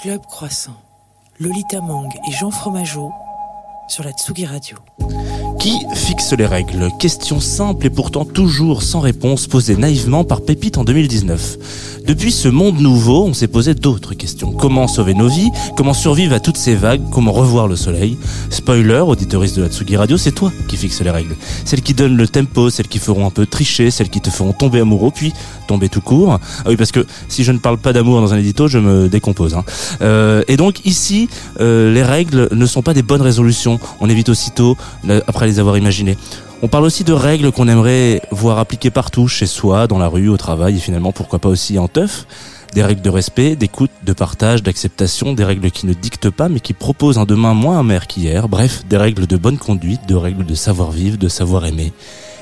Club Croissant, Lolita Mang et Jean Fromageau sur la Tsugi Radio. Qui fixe les règles? Question simple et pourtant toujours sans réponse posée naïvement par Pépite en 2019. Depuis ce monde nouveau, on s'est posé d'autres questions. Comment sauver nos vies? Comment survivre à toutes ces vagues? Comment revoir le soleil? Spoiler, auditoriste de la Tsugi Radio, c'est toi qui fixe les règles. Celles qui donnent le tempo, celles qui feront un peu tricher, celles qui te feront tomber amoureux, puis tomber tout court. Ah oui, parce que si je ne parle pas d'amour dans un édito, je me décompose. Hein. Euh, et donc ici, euh, les règles ne sont pas des bonnes résolutions. On évite aussitôt, euh, après On parle aussi de règles qu'on aimerait voir appliquées partout, chez soi, dans la rue, au travail et finalement pourquoi pas aussi en teuf. Des règles de respect, d'écoute, de partage, d'acceptation, des règles qui ne dictent pas mais qui proposent un demain moins amer qu'hier. Bref, des règles de bonne conduite, de règles de savoir-vivre, de savoir-aimer.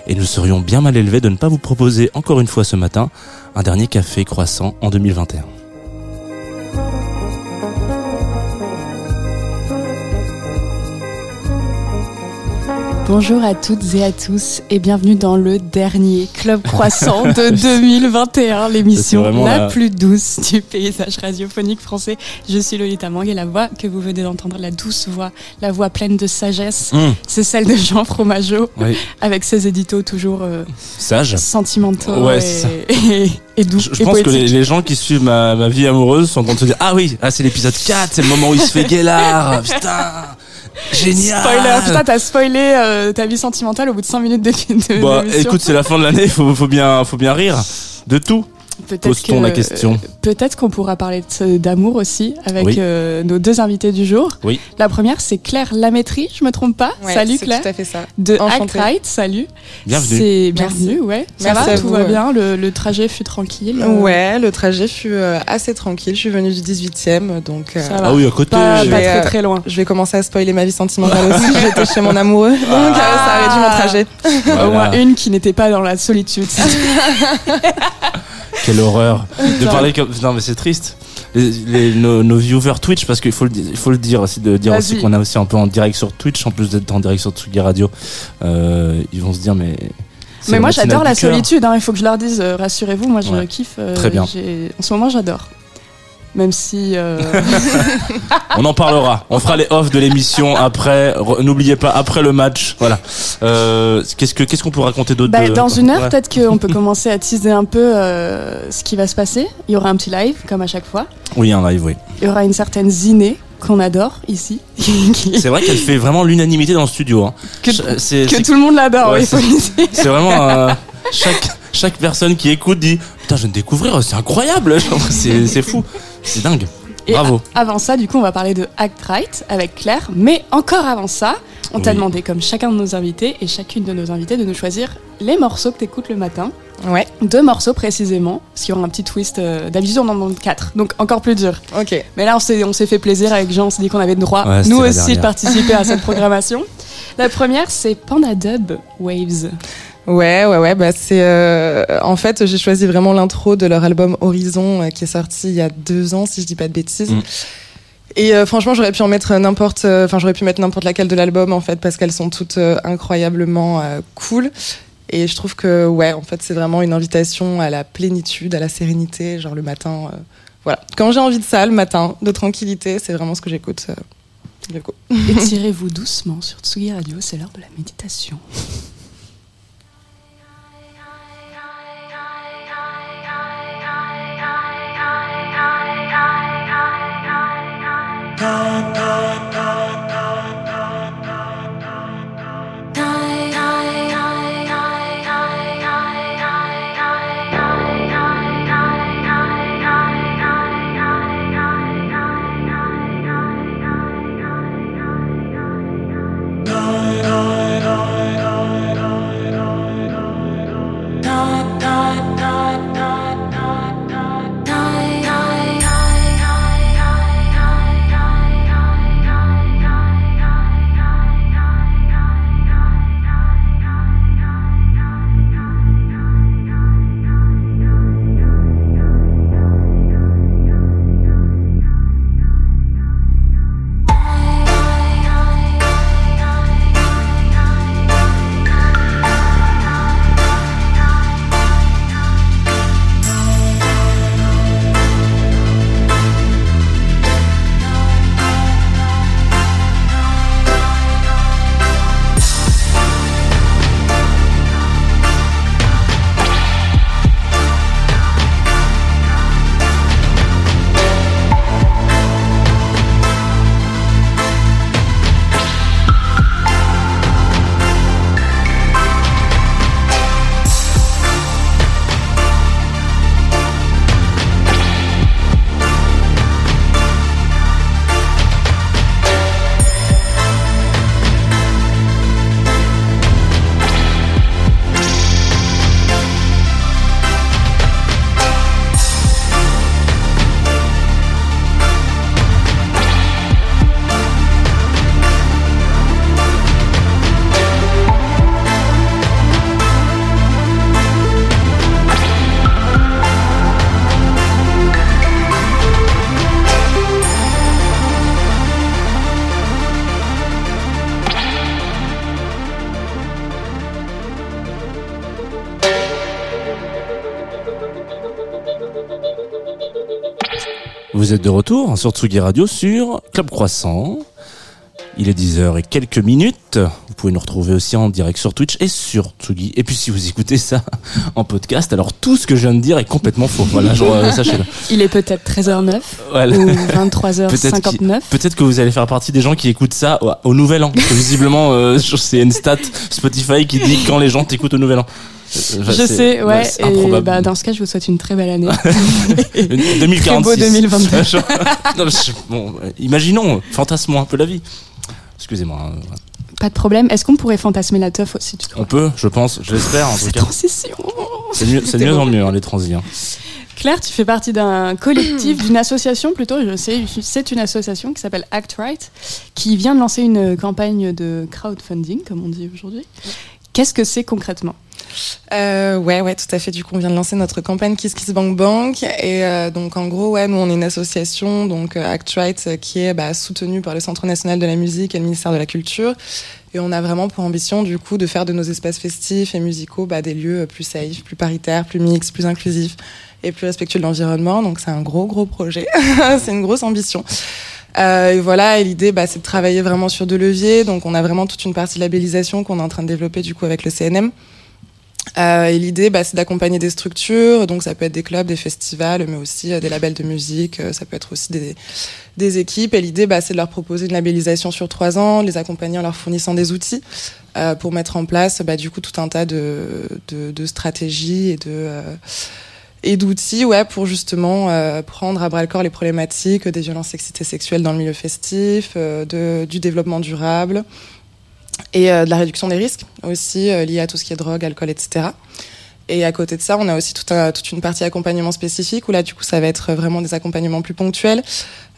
Et nous serions bien mal élevés de ne pas vous proposer encore une fois ce matin un dernier café croissant en 2021. Bonjour à toutes et à tous et bienvenue dans le dernier Club Croissant de 2021, l'émission la la- plus douce du paysage radiophonique français. Je suis Lolita Mang et la voix que vous venez d'entendre, la douce voix, la voix pleine de sagesse, Hum, c'est celle de Jean Fromageau oui, avec ses éditos toujours euh, sage. sentimentaux Ouais, et, et, et doux Je, je et pense que les, gens qui suivent ma, ma vie amoureuse sont en train de se dire Ah oui, ah, c'est l'épisode 4, c'est le moment où il se fait guélard. Putain, génial. Spoiler, putain t'as spoilé euh, ta vie sentimentale au bout de 5 minutes de, de Bah, écoute, c'est la fin de l'année, il faut, faut, bien, faut bien rire de tout. Peut-être que- la question. Peut-être qu'on pourra parler d'amour aussi avec Oui. euh, nos deux invités du jour. Oui. La première, c'est Claire Lamétrie, je me trompe pas. Ouais, salut c'est Claire. tout à fait ça. De Act. Right, salut. Bienvenue. C'est Merci. bienvenue, ouais. Ça Merci va, tout vous, va bien, le, le trajet fut tranquille. euh, Ouais, le trajet fut euh, assez tranquille. Je suis venue du 18e, donc euh, Ça va. Ah oui, à côté. Pas, je pas très euh, très loin. je vais commencer à spoiler ma vie sentimentale aussi. J'étais chez mon amoureux, donc euh, ça a réduit mon trajet. Voilà. Au moins une qui n'était pas dans la solitude. Quelle horreur. De parler comme. Non, mais c'est triste. Les, les- nos, nos viewers Twitch, parce qu'il faut le, faut le dire aussi, de dire aussi qu'on est aussi un peu en direct sur Twitch, en plus d'être en direct sur Tsugi Radio. Euh, ils vont se dire, mais. Mais moi j'adore la solitude, hein, il faut que je leur dise, euh, rassurez-vous, moi je Ouais. kiffe. euh, Très bien. En ce moment j'adore. Même si... euh, On en parlera. On fera les offs de l'émission après. Re- N'oubliez pas, après le match. Voilà. Euh, qu'est-ce que qu'est-ce qu'on peut raconter d'autre Bah, de- dans une heure, Ouais. peut-être qu'on peut commencer à teaser un peu euh, ce qui va se passer. Il y aura un petit live, comme à chaque fois. Oui, un live, oui. Il y aura une certaine Ziné qu'on adore ici, C'est vrai qu'elle fait vraiment l'unanimité dans le studio. Hein. que, Ch- c'est- que c'est- tout le monde l'adore. Ouais, oui, faut le dire. C'est vraiment euh, chaque chaque personne qui écoute dit putain je viens de découvrir c'est incroyable Genre, c'est c'est fou c'est dingue Et bravo avant ça, du coup, on va parler de Act Right avec Claire. Mais encore avant ça, on t'a Oui. demandé, comme chacun de nos invités et chacune de nos invités, de nous choisir les morceaux que t'écoutes le matin. Ouais, Deux morceaux précisément, parce qu'il y aura un petit twist. euh, D'habitude, on en demande quatre, donc encore plus dur. ok. Mais là, on s'est, on s'est fait plaisir avec Jean, on s'est dit qu'on avait le droit, Ouais, nous aussi, de participer à cette programmation. La première, c'est Panda Dub Waves. Ouais, ouais, ouais. Bah c'est euh, en fait j'ai choisi vraiment l'intro de leur album Horizon euh, qui est sorti il y a deux ans si je dis pas de bêtises. Mm. Et euh, franchement j'aurais pu en mettre n'importe, euh, enfin j'aurais pu mettre n'importe laquelle de l'album en fait parce qu'elles sont toutes euh, incroyablement euh, cool. Et je trouve que ouais en fait c'est vraiment une invitation à la plénitude, à la sérénité, genre le matin. euh, voilà. Quand j'ai envie de ça le matin, de tranquillité, c'est vraiment ce que j'écoute. euh, du coup. Étirez-vous doucement sur Tsugi Radio, c'est l'heure de la méditation. time, time, time. Vous êtes de retour sur Tsugi Radio sur Club Croissant. Il est 10h et quelques minutes. Vous pouvez nous retrouver aussi en direct sur Twitch et sur Tsugi. Et puis si vous écoutez ça en podcast, alors tout ce que je viens de dire est complètement faux. Voilà, euh, sachez-le. Il est peut-être 13h09 Voilà. ou 23h59. Peut-être que vous allez faire partie des gens qui écoutent ça au, au Nouvel An. Parce que visiblement, euh, c'est une stat Spotify qui dit quand les gens t'écoutent au Nouvel An. Euh, Je sais, ouais. Et bah, dans ce cas, je vous souhaite une très belle année. Une- 2046. Très beau 2022. Non, mais je- bon, euh, imaginons, fantasmons un peu la vie. Excusez-moi. hein. Pas de problème. Est-ce qu'on pourrait fantasmer la teuf aussi, tu On peut, je pense, je l'espère en tout cas. Transition. C'est mieux, c'est de mieux en mieux hein, les transis. hein. Claire, tu fais partie d'un collectif, d'une association plutôt, je sais, c'est une association qui s'appelle Act Right, qui vient de lancer une campagne de crowdfunding, comme on dit aujourd'hui. Qu'est-ce que c'est concrètement? Euh, ouais, ouais, tout à fait. Du coup, on vient de lancer notre campagne Kiss Kiss Bank Bank. Et euh, donc, en gros, ouais, nous, on est une association, donc euh, Act Right, euh, qui est bah, soutenue par le Centre national de la musique et le ministère de la Culture. Et on a vraiment pour ambition, du coup, de faire de nos espaces festifs et musicaux bah, des lieux plus safe, plus paritaires, plus mixtes, plus inclusifs et plus respectueux de l'environnement. Donc, c'est un gros, gros projet. c'est une grosse ambition. Et voilà, et l'idée, bah, c'est de travailler vraiment sur deux leviers. Donc, on a vraiment toute une partie labellisation qu'on est en train de développer, du coup, avec le CNM. Euh, et l'idée, bah, c'est d'accompagner des structures, donc ça peut être des clubs, des festivals, mais aussi euh, des labels de musique, euh, ça peut être aussi des, équipes. Et l'idée, bah, c'est de leur proposer une labellisation sur trois ans, les accompagner en leur fournissant des outils pour mettre en place, bah, du coup, tout un tas de, de, de stratégies et de et d'outils, ouais, pour justement prendre à bras le corps les problématiques des violences sexistes et sexuelles dans le milieu festif, du développement durable et euh, de la réduction des risques aussi euh, liés à tout ce qui est drogue, alcool, etc. Et à côté de ça, on a aussi tout un- toute une partie accompagnement spécifique où là, du coup, ça va être vraiment des accompagnements plus ponctuels.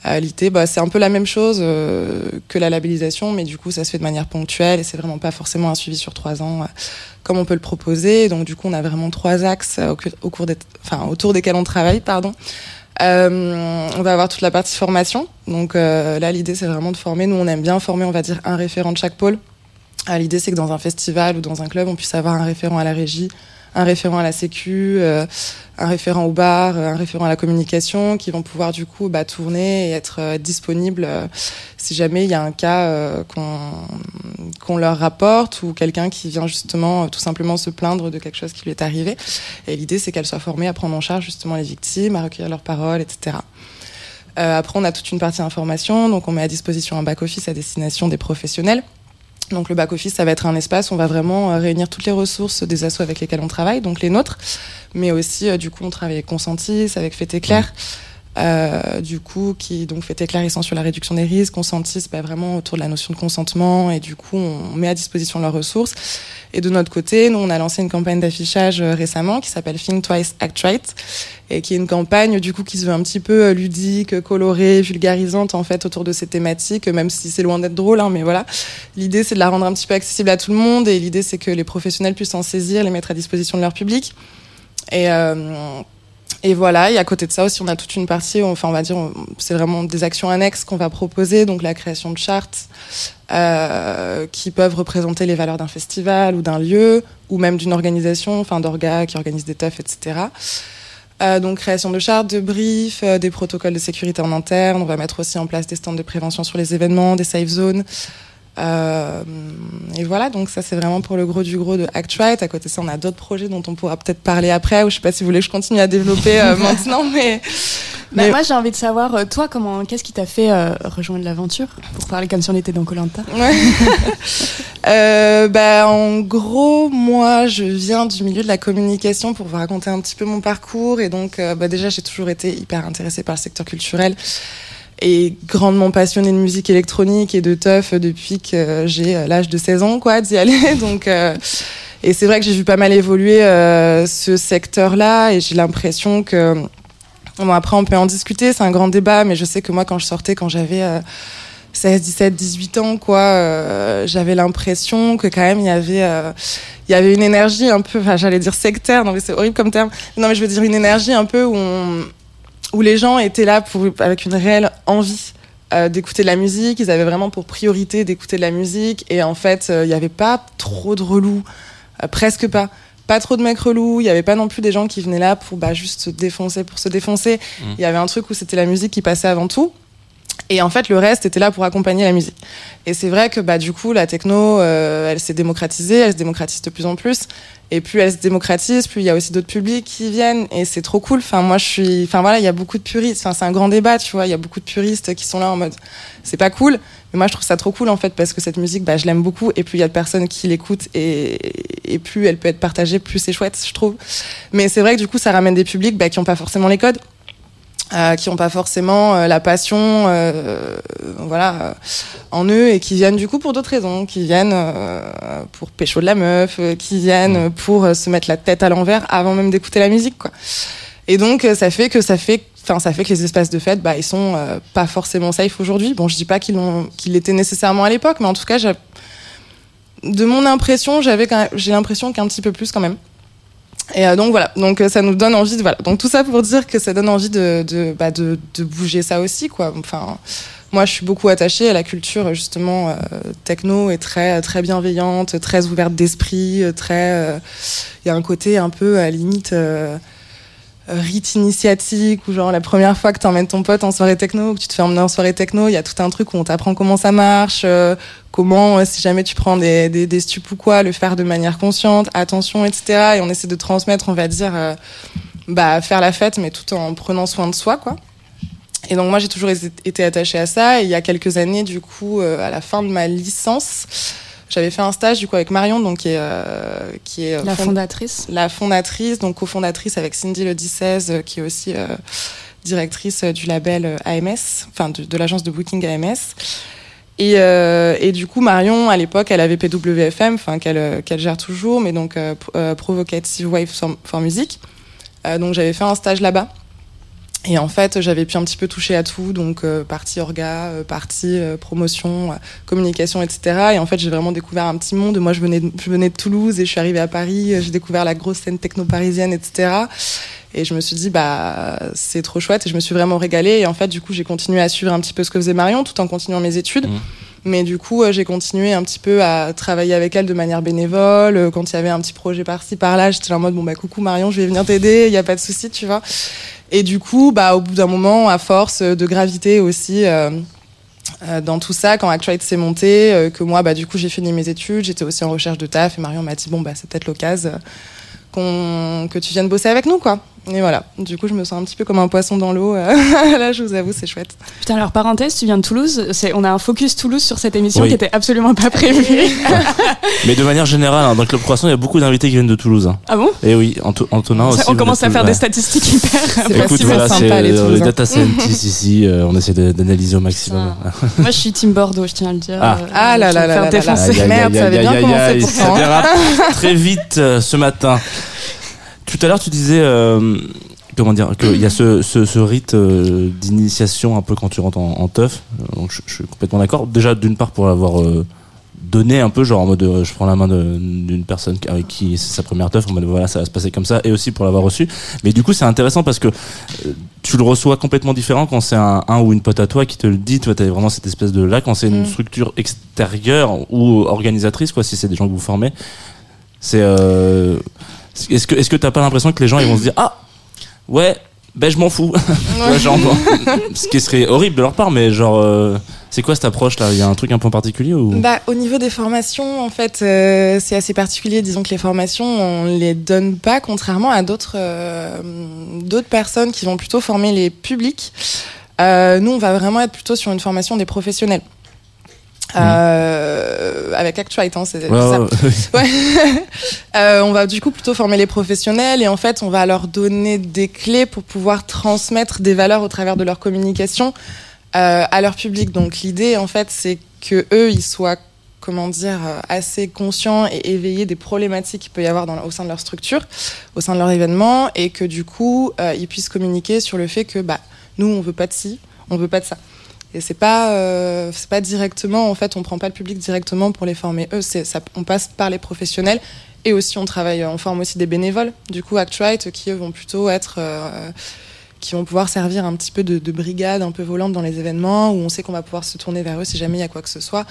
Euh, L'idée, bah, c'est un peu la même chose euh, que la labellisation, mais du coup, ça se fait de manière ponctuelle et c'est vraiment pas forcément un suivi sur trois ans euh, comme on peut le proposer. Donc, du coup, on a vraiment trois axes au, au cours des, enfin, autour desquels on travaille, pardon. Euh, on va avoir toute la partie formation. Donc euh, là, l'idée, c'est vraiment de former. Nous, on aime bien former, on va dire, un référent de chaque pôle. Euh, L'idée, c'est que dans un festival ou dans un club, on puisse avoir un référent à la régie, un référent à la sécu, euh, un référent au bar, euh, un référent à la communication, qui vont pouvoir du coup bah, tourner et être euh, disponibles euh, si jamais il y a un cas qu'on qu'on leur rapporte ou quelqu'un qui vient justement tout simplement se plaindre de quelque chose qui lui est arrivé. Et l'idée, c'est qu'elles soient formées à prendre en charge justement les victimes, à recueillir leurs paroles, etc. Après, on a toute une partie information, donc on met à disposition un back-office à destination des professionnels. Donc le back-office, ça va être un espace où on va vraiment euh, réunir toutes les ressources des assos avec lesquels on travaille, donc les nôtres, mais aussi euh, du coup on travaille avec Consentis, avec Fait Éclair, euh, du coup qui donc Fait Éclair ils sont sur la réduction des risques, Consentis bah, vraiment autour de la notion de consentement et du coup on met à disposition leurs ressources. Et de notre côté, nous on a lancé une campagne d'affichage euh, récemment qui s'appelle Think Twice Act Right et qui est une campagne du coup qui se veut un petit peu euh, ludique, colorée, vulgarisante en fait autour de ces thématiques, même si c'est loin d'être drôle, hein, mais voilà. L'idée c'est de la rendre un petit peu accessible à tout le monde et l'idée c'est que les professionnels puissent en saisir, les mettre à disposition de leur public. Et voilà, et à côté de ça aussi, on a toute une partie, enfin on va dire, c'est vraiment des actions annexes qu'on va proposer, donc la création de chartes euh, qui peuvent représenter les valeurs d'un festival ou d'un lieu, ou même d'une organisation, enfin d'orgas qui organisent des teufs, etc. Euh, donc création de chartes, de briefs, euh, des protocoles de sécurité en interne. On va mettre aussi en place des stands de prévention sur les événements, des safe zones. Euh, et voilà, donc ça c'est vraiment pour le gros du gros de Act Right. À côté de ça, on a d'autres projets dont on pourra peut-être parler après, ou je sais pas si vous voulez que je continue à développer euh, maintenant, mais, Bah, mais Moi, j'ai envie de savoir, euh, toi, comment, qu'est-ce qui t'a fait euh, rejoindre l'aventure? Pour parler comme si on était dans Colanta. Ouais. Euh, bah, en gros, moi, je viens du milieu de la communication pour vous raconter un petit peu mon parcours. Et donc, bah, déjà, j'ai toujours été hyper intéressée par le secteur culturel et grandement passionnée de musique électronique et de teuf depuis que j'ai euh, l'âge de 16 ans, quoi, d'y aller. Donc, euh, et c'est vrai que j'ai vu pas mal évoluer euh, ce secteur-là et j'ai l'impression que Bon, après, on peut en discuter, c'est un grand débat, mais je sais que moi, quand je sortais, quand j'avais euh, 16, 17, 18 ans, quoi, euh, j'avais l'impression que quand même, il y avait, euh, il y avait une énergie un peu, enfin, j'allais dire sectaire, non mais c'est horrible comme terme, non mais je veux dire une énergie un peu où, on- où les gens étaient là pour, avec une réelle envie euh, d'écouter de la musique, ils avaient vraiment pour priorité d'écouter de la musique, et en fait, euh, il n'y avait pas trop de relous, euh, presque pas pas trop de mecs relous, il y avait pas non plus des gens qui venaient là pour bah, juste se défoncer pour se défoncer. Mmh. Il y avait un truc où c'était la musique qui passait avant tout. Et en fait, le reste était là pour accompagner la musique. Et c'est vrai que bah, du coup, la techno, euh, elle s'est démocratisée, elle se démocratise de plus en plus. Et plus elle se démocratise, plus il y a aussi d'autres publics qui viennent. Et c'est trop cool. Enfin, moi, je suis. Enfin, voilà, il y a beaucoup de puristes. Enfin, c'est un grand débat, tu vois. Il y a beaucoup de puristes qui sont là en mode c'est pas cool. Mais moi, je trouve ça trop cool, en fait, parce que cette musique, bah, je l'aime beaucoup. Et plus il y a de personnes qui l'écoutent et, et plus elle peut être partagée, plus c'est chouette, je trouve. Mais c'est vrai que du coup, ça ramène des publics bah, qui n'ont pas forcément les codes. Euh, qui n'ont pas forcément euh, la passion euh, voilà euh, en eux et qui viennent du coup pour d'autres raisons qui viennent euh, pour pécho de la meuf euh, qui viennent pour se mettre la tête à l'envers avant même d'écouter la musique quoi. Et donc ça fait que ça fait enfin ça fait que les espaces de fête bah ils sont euh, pas forcément safe aujourd'hui. Bon je dis pas qu'ils l'ont qu'ils l'étaient nécessairement à l'époque mais en tout cas j'ai- de mon impression j'avais quand même- j'ai l'impression qu'un petit peu plus quand même et euh, donc voilà, donc euh, ça nous donne envie de voilà. Donc tout ça pour dire que ça donne envie de de, bah, de, de bouger ça aussi quoi. Enfin, moi je suis beaucoup attachée à la culture justement euh, techno et très très bienveillante, très ouverte d'esprit, euh, très. euh, Il y a un côté un peu à la limite. Euh, rite initiatique ou genre la première fois que t'emmènes ton pote en soirée techno que tu te fais emmener en soirée techno il y a tout un truc où on t'apprend comment ça marche euh, comment euh, si jamais tu prends des, des, des stupes ou quoi le faire de manière consciente attention etc et on essaie de transmettre on va dire euh, bah faire la fête mais tout en prenant soin de soi quoi. Et donc moi j'ai toujours été été attachée à ça. Et il y a quelques années du coup euh, à la fin de ma licence j'avais fait un stage du coup avec Marion donc qui est euh, qui est euh, La fond- fondatrice. la fondatrice, donc cofondatrice avec Cindy Le 16, euh, qui est aussi euh, directrice euh, du label AMS, enfin de, de l'agence de booking AMS. Et, euh, et du coup, Marion, à l'époque, elle avait PWFM, enfin qu'elle qu'elle gère toujours, mais donc Pro- Provocative Wave for, for Music. Euh, donc j'avais fait un stage là-bas. Et en fait, j'avais pu un petit peu toucher à tout, donc euh, partie orga, euh, partie euh, promotion, euh, communication, etc. Et en fait, j'ai vraiment découvert un petit monde. Moi, je venais, de, je venais de Toulouse et je suis arrivée à Paris. euh, J'ai découvert la grosse scène techno parisienne, etc. Et je me suis dit, bah, c'est trop chouette. Et je me suis vraiment régalée. Et en fait, du coup, j'ai continué à suivre un petit peu ce que faisait Marion, tout en continuant mes études. Mhm. Mais du coup, euh, j'ai continué un petit peu à travailler avec elle de manière bénévole. Euh, Quand il y avait un petit projet par-ci, par-là, j'étais en mode, bon, bah, coucou Marion, je vais venir t'aider, il n'y a pas de souci, tu vois. Et du coup, bah, au bout d'un moment, à force de gravité aussi, euh, dans tout ça, quand Actuate s'est monté, que moi, bah, du coup, j'ai fini mes études, j'étais aussi en recherche de taf, et Marion m'a dit, bon, bah, c'est peut-être l'occasion que tu viennes bosser avec nous, quoi. Et voilà. Du coup, je me sens un petit peu comme un poisson dans l'eau. euh, Là, je vous avoue, c'est chouette. Putain, alors parenthèse, tu viens de Toulouse. On a un focus Toulouse sur cette émission Oui. qui était absolument pas prévu. Mais de manière générale, hein, dans le Club Croissant, il y a beaucoup d'invités qui viennent de Toulouse. hein. ah bon? Et oui, Anto- Antonin aussi. On commence à faire des statistiques hyper. C'est pas Écoute, voilà, sympa, les euh, les data scientists ici, euh, on essaie d'analyser au maximum. Moi, je suis team Bordeaux, je tiens à le dire. Ah. Euh, Ah là là là faire là là défoncer. là. Merde, ça avait bien commencé Ça pourtant, dérape très vite euh, ce matin. Tout à l'heure, tu disais, euh, comment dire, qu'il y a ce, ce, ce rite euh, d'initiation un peu quand tu rentres en, en teuf. Euh, Donc, je, je suis complètement d'accord. Déjà, d'une part, pour l'avoir euh, donné un peu, genre en mode, euh, je prends la main d'une personne avec qui c'est sa première teuf, en mode, voilà, ça va se passer comme ça, et aussi pour l'avoir reçu. Mais du coup, c'est intéressant parce que euh, tu le reçois complètement différent quand c'est un, un ou une pote à toi qui te le dit. Tu vois, t'as vraiment cette espèce de là quand c'est une Mm. structure extérieure ou organisatrice, quoi, si c'est des gens que vous formez. C'est. Est-ce que est-ce que t'as pas l'impression que les gens ils vont se dire ah ouais ben je m'en fous genre, ce qui serait horrible de leur part mais genre euh, c'est quoi cette approche là? Il y a un truc un peu en particulier ou? Bah, au niveau des formations, en fait, euh, c'est assez particulier. Disons que les formations, on les donne pas, contrairement à d'autres euh, d'autres personnes qui vont plutôt former les publics. Nous, on va vraiment être plutôt sur une formation des professionnels. Euh, avec Actuate, hein, c'est Ouais. Euh, on va du coup plutôt former les professionnels et en fait, on va leur donner des clés pour pouvoir transmettre des valeurs au travers de leur communication euh, à leur public. Donc l'idée, en fait, c'est que eux, ils soient comment dire euh, assez conscients et éveillés des problématiques qu'il peut y avoir dans, au sein de leur structure, au sein de leur événement, et que du coup, euh, ils puissent communiquer sur le fait que bah nous, on veut pas de ci, on veut pas de ça. Et c'est pas, euh, c'est pas directement, en fait, on prend pas le public directement pour les former. Eux, c'est, on passe par les professionnels et aussi on travaille, on forme aussi des bénévoles. Du coup, Actuate, qui eux vont plutôt être, euh, qui vont pouvoir servir un petit peu de, de brigade un peu volante dans les événements où on sait qu'on va pouvoir se tourner vers eux si jamais il y a quoi que ce soit.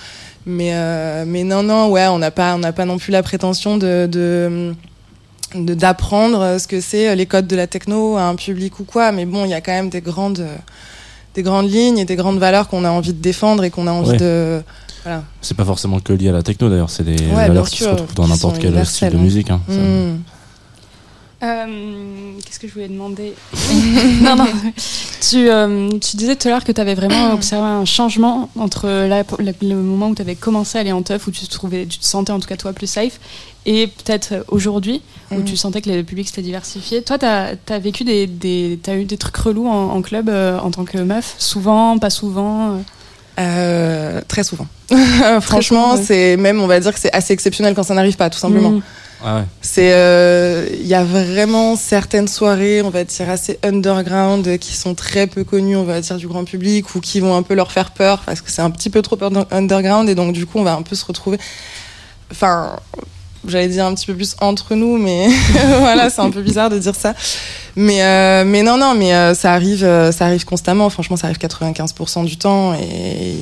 Mais, euh, mais non, non, ouais, on n'a pas, on n'a pas non plus la prétention de d'apprendre ce que c'est les codes de la techno à un public ou quoi. Mais bon, il y a quand même des grandes, des grandes lignes et des grandes valeurs qu'on a envie de défendre et qu'on a envie de. Voilà. C'est pas forcément que lié à la techno d'ailleurs, c'est des valeurs qui se retrouvent dans n'importe quel style de musique. Hein. Mm. Euh, qu'est-ce que je voulais demander Non, non. Tu, euh, tu, disais tout à l'heure que tu avais vraiment observé un changement entre le moment où tu avais commencé à aller en teuf, où tu te, trouvais, tu te sentais en tout cas toi plus safe, et peut-être aujourd'hui, où mm. tu sentais que le public s'était diversifié. Toi, tu as, as, vécu des, des, as eu des trucs relous en, club euh, en tant que meuf? Souvent, pas souvent Très souvent. Franchement, c'est même, on va dire que c'est assez exceptionnel quand ça n'arrive pas, tout simplement. Mm. Ah c'est, il euh, y a vraiment certaines soirées, on va dire assez underground, qui sont très peu connues, on va dire du grand public, ou qui vont un peu leur faire peur parce que c'est un petit peu trop underground, et donc du coup on va un peu se retrouver. Enfin, j'allais dire un petit peu plus entre nous, mais voilà, c'est un peu bizarre de dire ça. Mais euh, mais non non, mais euh, ça arrive, ça arrive constamment. Franchement, ça arrive 95% du temps, et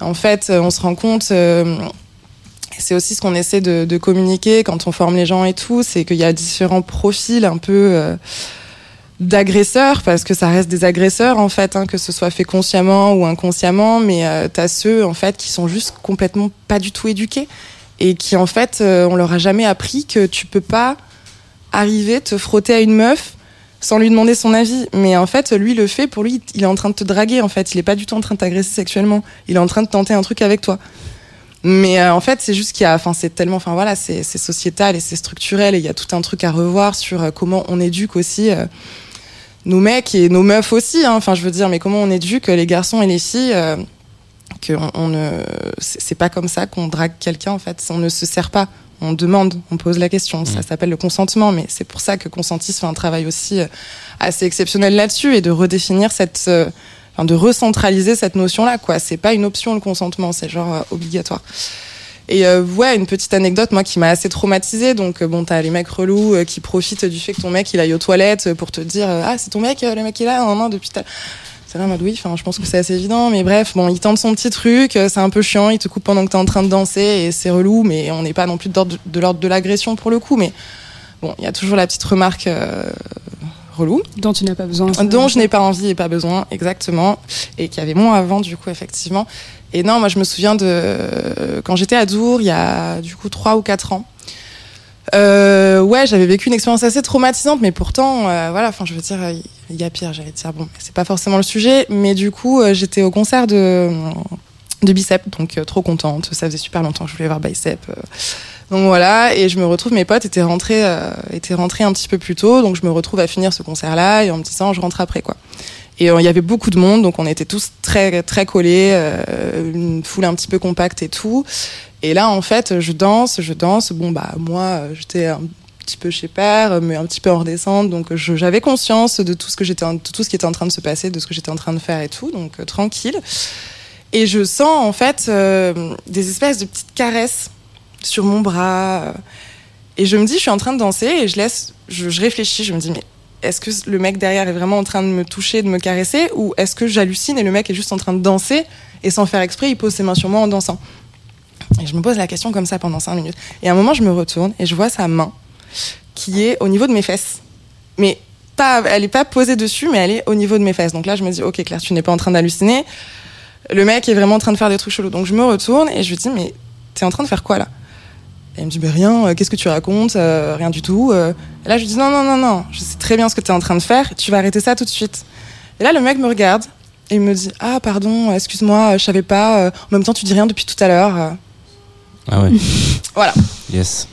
en fait, on se rend compte c'est aussi ce qu'on essaie de, communiquer quand on forme les gens et tout, c'est qu'il y a différents profils un peu euh, d'agresseurs, parce que ça reste des agresseurs en fait, hein, que ce soit fait consciemment ou inconsciemment, mais euh, t'as ceux en fait qui sont juste complètement pas du tout éduqués et qui en fait, euh, on leur a jamais appris que tu peux pas arriver te frotter à une meuf sans lui demander son avis. Mais en fait, lui le fait, pour lui, il est en train de te draguer en fait, il est pas du tout en train de t'agresser sexuellement, il est en train de tenter un truc avec toi. Mais euh, en fait, c'est juste qu'il y a, enfin, c'est tellement, enfin voilà, c'est sociétal et c'est structurel et il y a tout un truc à revoir sur euh, comment on éduque aussi nos mecs et nos meufs aussi. Hein. Enfin, je veux dire, mais comment on éduque les garçons et les filles que on, ne, c'est pas comme ça qu'on drague quelqu'un en fait. On ne se sert pas. On demande, on pose la question. Ça mmh. s'appelle le consentement, mais c'est pour ça que Consentis fait un travail aussi assez exceptionnel là-dessus et de redéfinir cette de recentraliser cette notion-là, quoi. C'est pas une option le consentement, c'est genre euh, obligatoire. Et euh, ouais, une petite anecdote, moi, qui m'a assez traumatisée. Donc, euh, bon, t'as les mecs relous qui profitent du fait que ton mec, il aille aux toilettes pour te dire Ah, c'est ton mec, le mec, il est là, non, non, depuis C'est là, mode oui, enfin, je pense que c'est assez évident, mais bref, bon, il tente son petit truc, c'est un peu chiant, il te coupe pendant que t'es en train de danser et c'est relou, mais on n'est pas non plus de l'ordre de l'agression pour le coup, mais bon, il y a toujours la petite remarque relou. Dont tu n'as pas besoin. Dont je n'ai pas envie et pas besoin, exactement. Et qui avait moins avant, du coup, effectivement. Et non, moi, je me souviens de quand j'étais à Dour, il y a du coup trois ou quatre ans. Euh, ouais, j'avais vécu une expérience assez traumatisante, mais pourtant, euh, voilà, enfin, je veux dire, il y a pire, j'allais dire, bon, c'est pas forcément le sujet, mais du coup, euh, j'étais au concert de, de Bicep, donc trop contente, ça faisait super longtemps que je voulais voir Bicep. Donc voilà, et je me retrouve, mes potes étaient rentrés, euh, étaient rentrés un petit peu plus tôt, donc je me retrouve à finir ce concert-là et en me disant je rentre après quoi. Et euh, il y avait beaucoup de monde, donc on était tous très très collés, euh, une foule un petit peu compacte et tout. Et là en fait, je danse, je danse. Bon bah moi, j'étais un petit peu chez père, mais un petit peu en redescente, donc j'avais conscience de tout ce que j'étais, tout ce qui était en train de se passer, de ce que j'étais en train de faire et tout, donc tranquille. Et je sens en fait des espèces de petites caresses sur mon bras. Et je me dis, je suis en train de danser et je laisse, je, réfléchis, je me dis, mais est-ce que le mec derrière est vraiment en train de me toucher, de me caresser, ou est-ce que j'hallucine et le mec est juste en train de danser et sans faire exprès, il pose ses mains sur moi en dansant Et je me pose la question comme ça pendant cinq minutes. Et à un moment, je me retourne et je vois sa main qui est au niveau de mes fesses. Mais pas, elle n'est pas posée dessus, mais elle est au niveau de mes fesses. Donc là, je me dis, ok Claire, tu n'es pas en train d'halluciner. Le mec est vraiment en train de faire des trucs chelous. Donc je me retourne et je lui dis, mais t'es en train de faire quoi là? Elle me dit, bah, rien, euh, qu'est-ce que tu racontes euh, Rien du tout. Euh. Et là, je lui dis, non, non, non, non, je sais très bien ce que tu es en train de faire, tu vas arrêter ça tout de suite. Et là, le mec me regarde et il me dit, ah, pardon, excuse-moi, je savais pas, en même temps, tu dis rien depuis tout à l'heure. Ah ouais. voilà. Yes.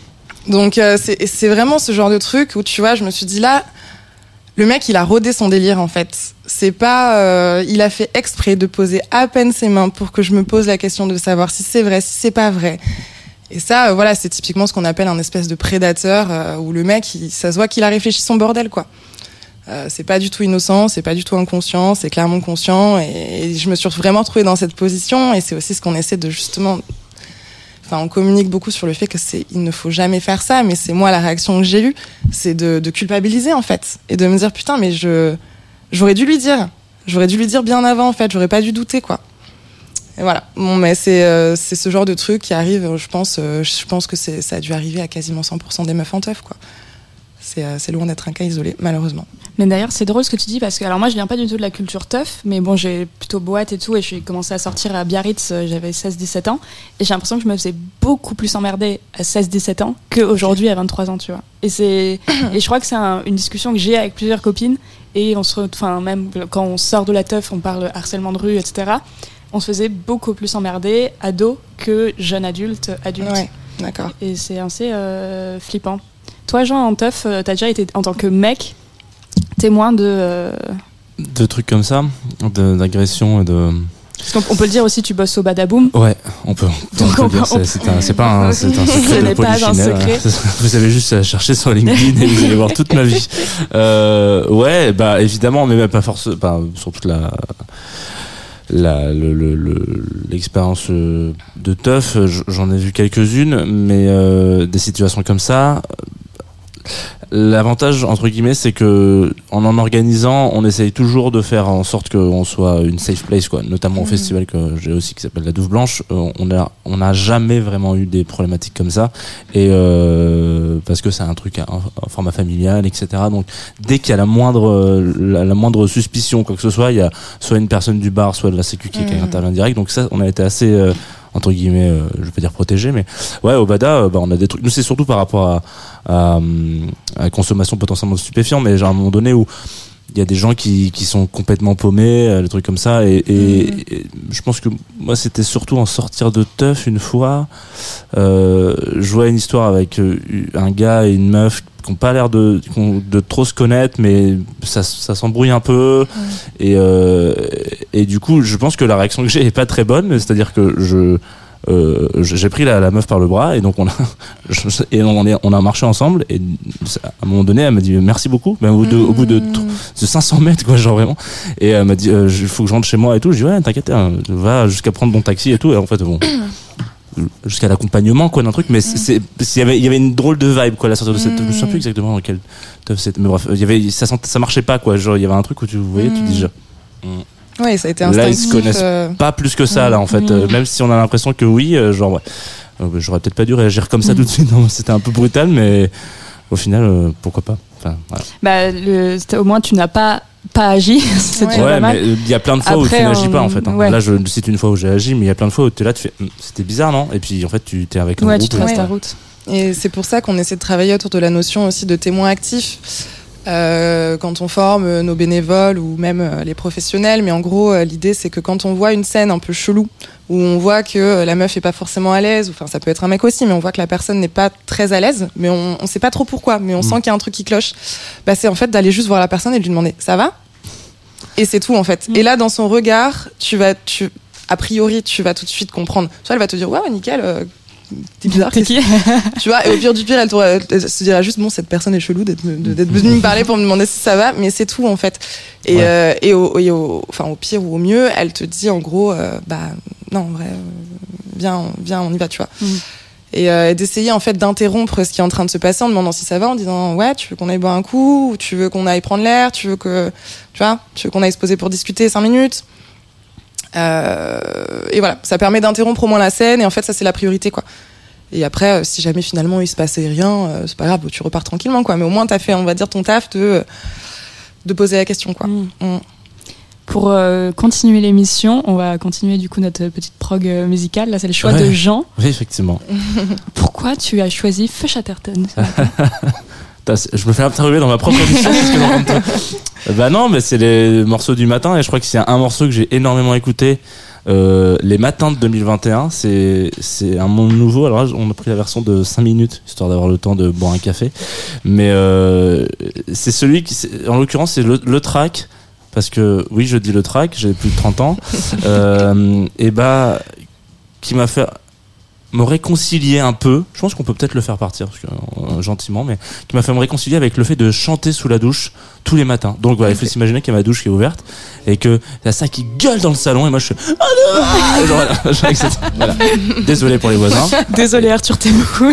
Donc, c'est vraiment ce genre de truc où, tu vois, je me suis dit, là, le mec, il a rodé son délire, en fait. C'est pas. il a fait exprès de poser à peine ses mains pour que je me pose la question de savoir si c'est vrai, si c'est pas vrai. Et ça, euh, voilà, c'est typiquement ce qu'on appelle un espèce de prédateur euh, où le mec, ça se voit qu'il a réfléchi son bordel, quoi. Euh, c'est pas du tout innocent, c'est pas du tout inconscient, c'est clairement conscient. Et, je me suis vraiment trouvée dans cette position. Et c'est aussi ce qu'on essaie de justement. Enfin, on communique beaucoup sur le fait que c'est, il ne faut jamais faire ça. Mais c'est moi la réaction que j'ai eue, c'est de, de, culpabiliser en fait et de me dire putain, mais je, j'aurais dû lui dire, j'aurais dû lui dire bien avant en fait, j'aurais pas dû douter quoi. Et voilà. Bon, mais c'est euh, ce genre de truc qui arrive. Je pense, euh, je pense que ça a dû arriver à quasiment 100% des meufs en teuf, quoi. C'est euh, loin d'être un cas isolé, malheureusement. Mais d'ailleurs, c'est drôle ce que tu dis parce que, alors moi, je viens pas du tout de la culture teuf, mais bon, j'ai plutôt boîte et tout, et j'ai commencé à sortir à Biarritz, euh, j'avais 16-17 ans, et j'ai l'impression que je me faisais beaucoup plus emmerder à 16-17 ans qu'aujourd'hui à 23 ans, tu vois. Et, et je crois que c'est un- une discussion que j'ai avec plusieurs copines, et on se, enfin, même quand on sort de la teuf, on parle harcèlement de rue, etc. On se faisait beaucoup plus emmerder ado que jeune adulte, adulte. Ouais, d'accord. Et c'est assez euh, flippant. Toi, Jean, en teuf, euh, t'as déjà été, en tant que mec, témoin de. euh, De trucs comme ça, de- d'agression et de. Parce qu'on on peut le dire aussi, tu bosses au Badaboom. Ouais, on peut. on Donc peut on dire, peut- c'est- pas un, c'est un Ce secret n'est de pas un polichinelle. secret. hein. Vous avez juste à chercher sur LinkedIn et vous allez voir toute ma vie. Euh, ouais, bah évidemment, mais même pas forcément, pas sur toute la la le- le- l'expérience euh, de teuf, j'en ai vu quelques-unes, mais euh, des situations comme ça. L'avantage entre guillemets, c'est que en en organisant, on essaye toujours de faire en sorte qu'on soit une safe place, quoi. Notamment au Mhm. festival que j'ai aussi qui s'appelle la Douve Blanche. Euh, on a on n'a jamais vraiment eu des problématiques comme ça, et euh, parce que c'est un truc en en format familial, etc. Donc dès qu'il y a la moindre la, la moindre suspicion quoi que ce soit, il y a soit une personne du bar, soit de la sécu qui, qui Mhm. intervient direct. Donc ça, on a été assez euh, entre guillemets, euh, je vais dire protégé, mais ouais, au Bada, euh, bah, on a des trucs. Nous, c'est surtout par rapport à, à, hum, à consommation potentiellement de stupéfiants, mais genre à un moment donné où il y a des gens qui, qui sont complètement paumés, euh, des trucs comme ça, et, et- Mhm. et je pense que moi, c'était surtout en sortir de teuf une fois. Euh, je vois une histoire avec euh, un gars et une meuf qui n'ont pas l'air de, de trop se connaître, mais ça, ça s'embrouille un peu. Et, euh, et du coup, je pense que la réaction que j'ai est pas très bonne, c'est-à-dire que je. Euh, j'ai pris la, la meuf par le bras et donc on a je- et on, est, on a marché ensemble et à un moment donné elle m'a dit merci beaucoup. Mais au, bout de, au bout de, Mmh. de 500 mètres quoi genre vraiment. Et elle m'a dit euh, il faut que je rentre chez moi et tout. Je dis ouais t'inquiète hein, va jusqu'à prendre ton taxi et tout. Et en fait bon jusqu'à l'accompagnement quoi d'un truc. Mais c'est il y avait il y avait une drôle de vibe quoi à la sortie de cette je souviens plus exactement dans quel teuf c'était mais bref il y avait ça ça marchait pas quoi. Genre il y avait un truc où tu voyais tu dis déjà Ouais, ça a été Là, ils se instinctif. connaissent euh, pas plus que ça là en fait Euh, même si on a l'impression que oui euh, genre ouais bah, j'aurais peut-être pas dû réagir comme ça tout de suite non, c'était un peu brutal mais au final euh, pourquoi pas enfin, voilà. Bah, le- au moins, tu n'as pas, pas agi. c'est Ouais. ouais mal. mais euh, il y a plein de fois où tu n'agis on- pas en fait hein. ouais. là je cite une fois où j'ai agi mais il y a plein de fois où tu es là tu fais Hum, c'était bizarre non? Et puis en fait tu t'es avec un Ouais, tu groupe te et- restes ta route. Et c'est pour ça qu'on essaie de travailler autour de la notion aussi de témoin actif. Euh, quand on forme euh, nos bénévoles ou même euh, les professionnels, mais en gros l'idée c'est que quand on voit une scène un peu chelou où on voit que la meuf est pas forcément à l'aise, ou enfin ça peut être un mec aussi, mais on voit que la personne n'est pas très à l'aise, mais on, on sait pas trop pourquoi, mais on Mm. sent qu'il y a un truc qui cloche. Bah c'est en fait d'aller juste voir la personne et de lui demander ça va? Et c'est tout en fait. Mm. Et là dans son regard, tu vas tu a priori tu vas tout de suite comprendre. Soit elle va te dire ouais, ouais nickel. euh, T'es bizarre, T'es qui tu vois, et au pire du pire, elle, t'aurait- elle se dira juste bon, cette personne est chelou d'être venue me parler pour me demander si ça va, mais c'est tout en fait. Et, Ouais. euh, et, au, et au- enfin, au pire ou au mieux, elle te dit en gros, euh, bah non, en vrai, euh, viens, viens, on y va, tu vois. Mhm. Et euh, d'essayer en fait d'interrompre ce qui est en train de se passer en demandant si ça va, en disant ouais, tu veux qu'on aille boire un coup, ou tu veux qu'on aille prendre l'air, tu veux que, tu vois, tu veux qu'on aille se poser pour discuter cinq minutes. Euh, et voilà, ça permet d'interrompre au moins la scène, et en fait, ça c'est la priorité quoi. Et après, euh, si jamais finalement il se passait rien, euh, c'est pas grave, tu repars tranquillement, quoi. Mais au moins, t'as fait, on va dire, ton taf de, de poser la question, quoi. Mm. Mm. Pour euh, continuer l'émission, on va continuer du coup notre petite prog musicale. Là, c'est le choix Ouais. de Jean. oui effectivement Pourquoi tu as choisi Feu Chatterton Putain, c'est- Je me fais interviewer dans ma propre émission. bah non, mais c'est les morceaux du matin et je crois que c'est un morceau que j'ai énormément écouté. euh, les matins de 2021, c'est c'est un monde nouveau. Alors là, on a pris la version de 5 minutes histoire d'avoir le temps de boire un café. Mais euh, c'est celui qui, en l'occurrence, c'est le, le track parce que oui, je dis le track. J'ai plus de 30 ans. euh, et bah qui m'a fait me réconcilier un peu. Je pense qu'on peut peut-être le faire partir parce que, euh, gentiment, mais qui m'a fait me réconcilier avec le fait de chanter sous la douche tous les matins. Donc voilà, il faut s'imaginer qu'il y a ma douche qui est ouverte et que y a ça qui gueule dans le salon et moi je fais ah non Genre, voilà, genre, etc. Voilà. Désolé pour les voisins, Désolé Arthur, t'es beaucoup.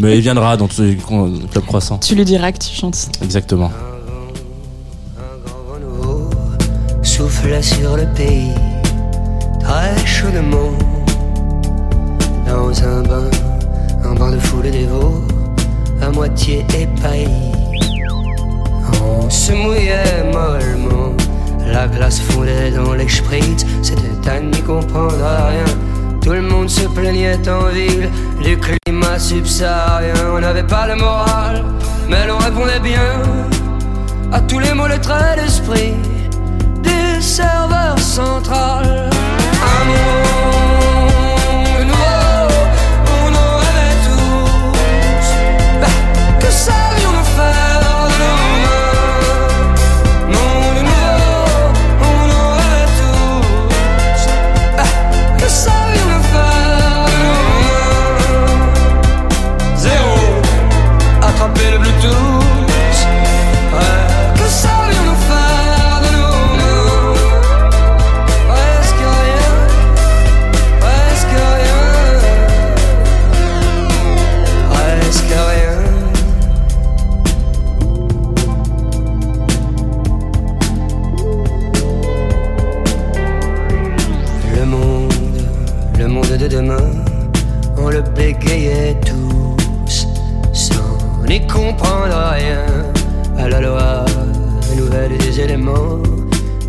mais il viendra dans tous les cro- clubs croissants. tu lui diras que tu chantes. Exactement. Un grand souffle sur le pays. très chaudement dans un bain, un bain de foule dévot, à moitié épaillé. On se mouillait mollement, la glace fondait dans les spritz, c'était à n'y comprendre rien. Tout le monde se plaignait en ville du climat subsaharien. On n'avait pas le moral, mais l'on répondait bien à tous les mots, les traits d'esprit du serveur central. Un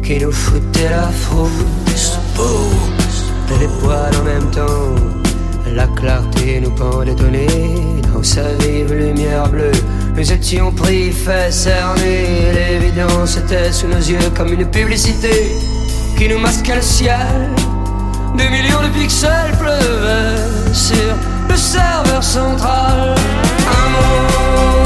qui nous foutaient la frousse. Les poils en même temps, la clarté nous pendait au nez dans sa vive lumière bleue. Nous étions pris, fait cerner, l'évidence était sous nos yeux comme une publicité qui nous masquait le ciel. Des millions de pixels pleuvaient sur le serveur central. Un monde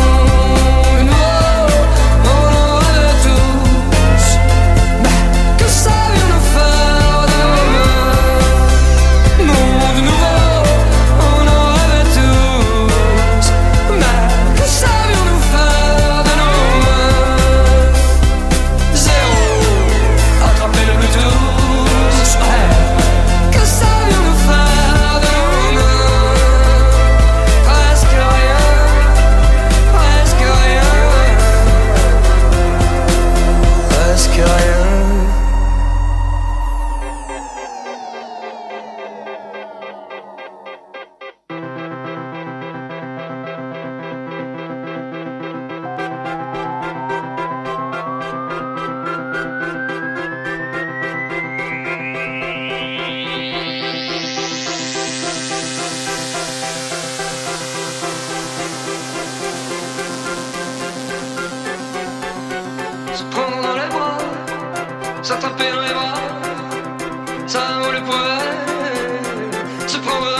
pouvait.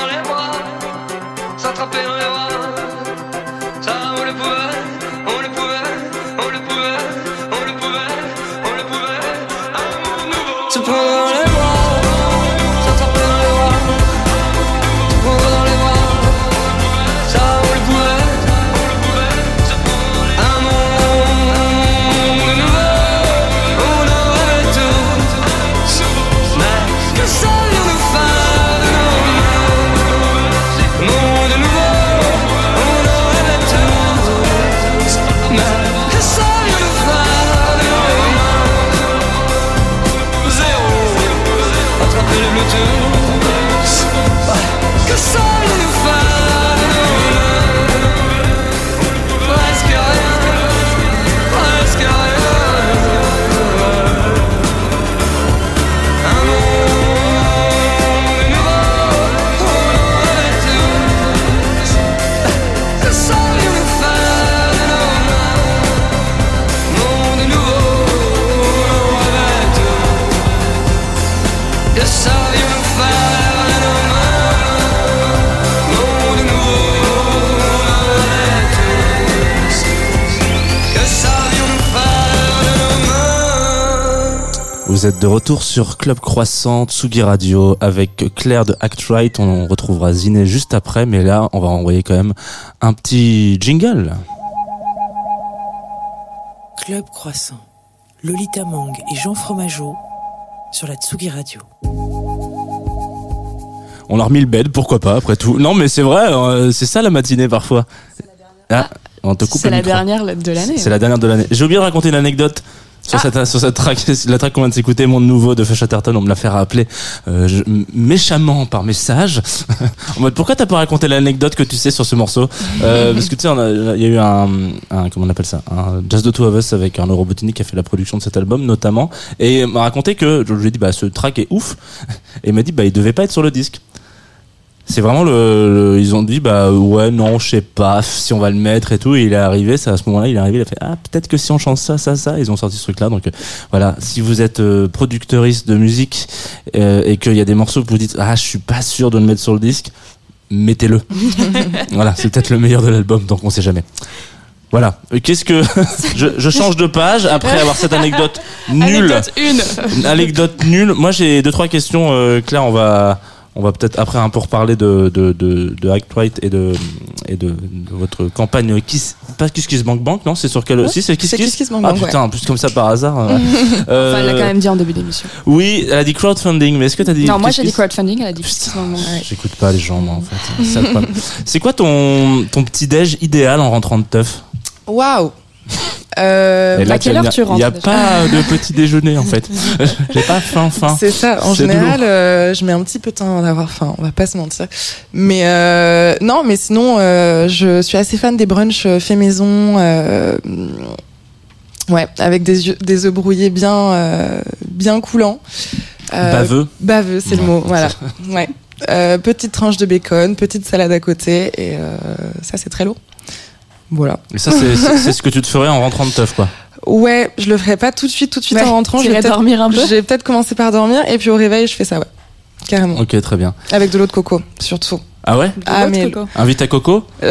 Vous êtes de retour sur Club Croissant, Tsugi Radio, avec Claire de Act Right. On retrouvera Ziné juste après, mais là, on va envoyer quand même un petit jingle. Club Croissant, Lolita Mang et Jean Fromageau sur la Tsugi Radio. On leur remis le bed, pourquoi pas, après tout. Non, mais c'est vrai, euh, c'est ça la matinée parfois. Ah, on te coupe C'est la dernière de l'année. C'est la dernière de l'année. J'ai oublié de raconter une anecdote. Sur, cette, sur cette track, la track qu'on vient de s'écouter, Monde Nouveau de Chatterton, on me l'a fait rappeler euh, je- méchamment par message. en mode, pourquoi t'as pas raconté l'anecdote que tu sais sur ce morceau? Euh, Parce que tu sais, il y a eu un, un, comment on appelle ça, un Just the Two of Us avec Arnaud Robotini qui a fait la production de cet album notamment, et m'a raconté que je lui ai dit, bah ce track est ouf, et il m'a dit, bah il devait pas être sur le disque. C'est vraiment le, le- Ils ont dit, bah ouais, non, je sais pas si on va le mettre et tout. Et il est arrivé, c'est à ce moment-là, il est arrivé, il a fait, ah, peut-être que si on chante ça, ça, ça. Ils ont sorti ce truc-là. Donc euh, voilà, si vous êtes euh, producteuriste de musique euh, et qu'il y a des morceaux que vous dites, ah, je suis pas sûr de le mettre sur le disque, mettez-le. voilà, c'est peut-être le meilleur de l'album, donc on sait jamais. Voilà. Euh, Qu'est-ce que je, je change de page après avoir cette anecdote nulle. Anecdote une. Une anecdote nulle. Moi, j'ai deux trois questions. Euh, Claire, on va on va peut-être après un peu reparler de de de, de Act Right et de et de, de votre campagne Kiss pas Kiss Kiss Bank Bank non c'est sur quel Ouais, si c'est Kiss Kiss, Kiss Kiss Bank ah putain en plus comme ça par hasard euh, Enfin, elle l'a euh, quand même dit en début d'émission. oui elle a dit crowdfunding mais est-ce que t'as dit Non, moi j'ai dit crowdfunding, elle a dit Putain, Kiss Bank Bank. j'écoute pas les gens moi en fait C'est ça le problème. c'est quoi ton ton petit déj idéal en rentrant de teuf? Waouh Euh, Et à quelle heure tu il y a rentres, pas de petit déjeuner en fait j'ai pas faim faim C'est ça. En général, euh, je mets un petit peu de temps d'avoir faim. On va pas se mentir. Mais euh, non, mais sinon, euh, je suis assez fan des brunchs faits maison. ouais, avec des œufs brouillés bien bien coulants. Baveux Baveux, c'est le mot. Voilà. Ouais. Petite tranche de bacon, petite salade à côté, et ça c'est très lourd. Voilà. et ça c'est ce que tu te ferais en rentrant de teuf quoi Ouais, je le ferai pas tout de suite, tout de suite Ouais, en rentrant. Je vais dormir un peu je vais peut-être commencer par dormir, et puis au réveil, je fais ça, ouais. Carrément. ok très bien Avec de l'eau de coco, surtout. Ah ouais Ah, mais- Coco. Invite à Coco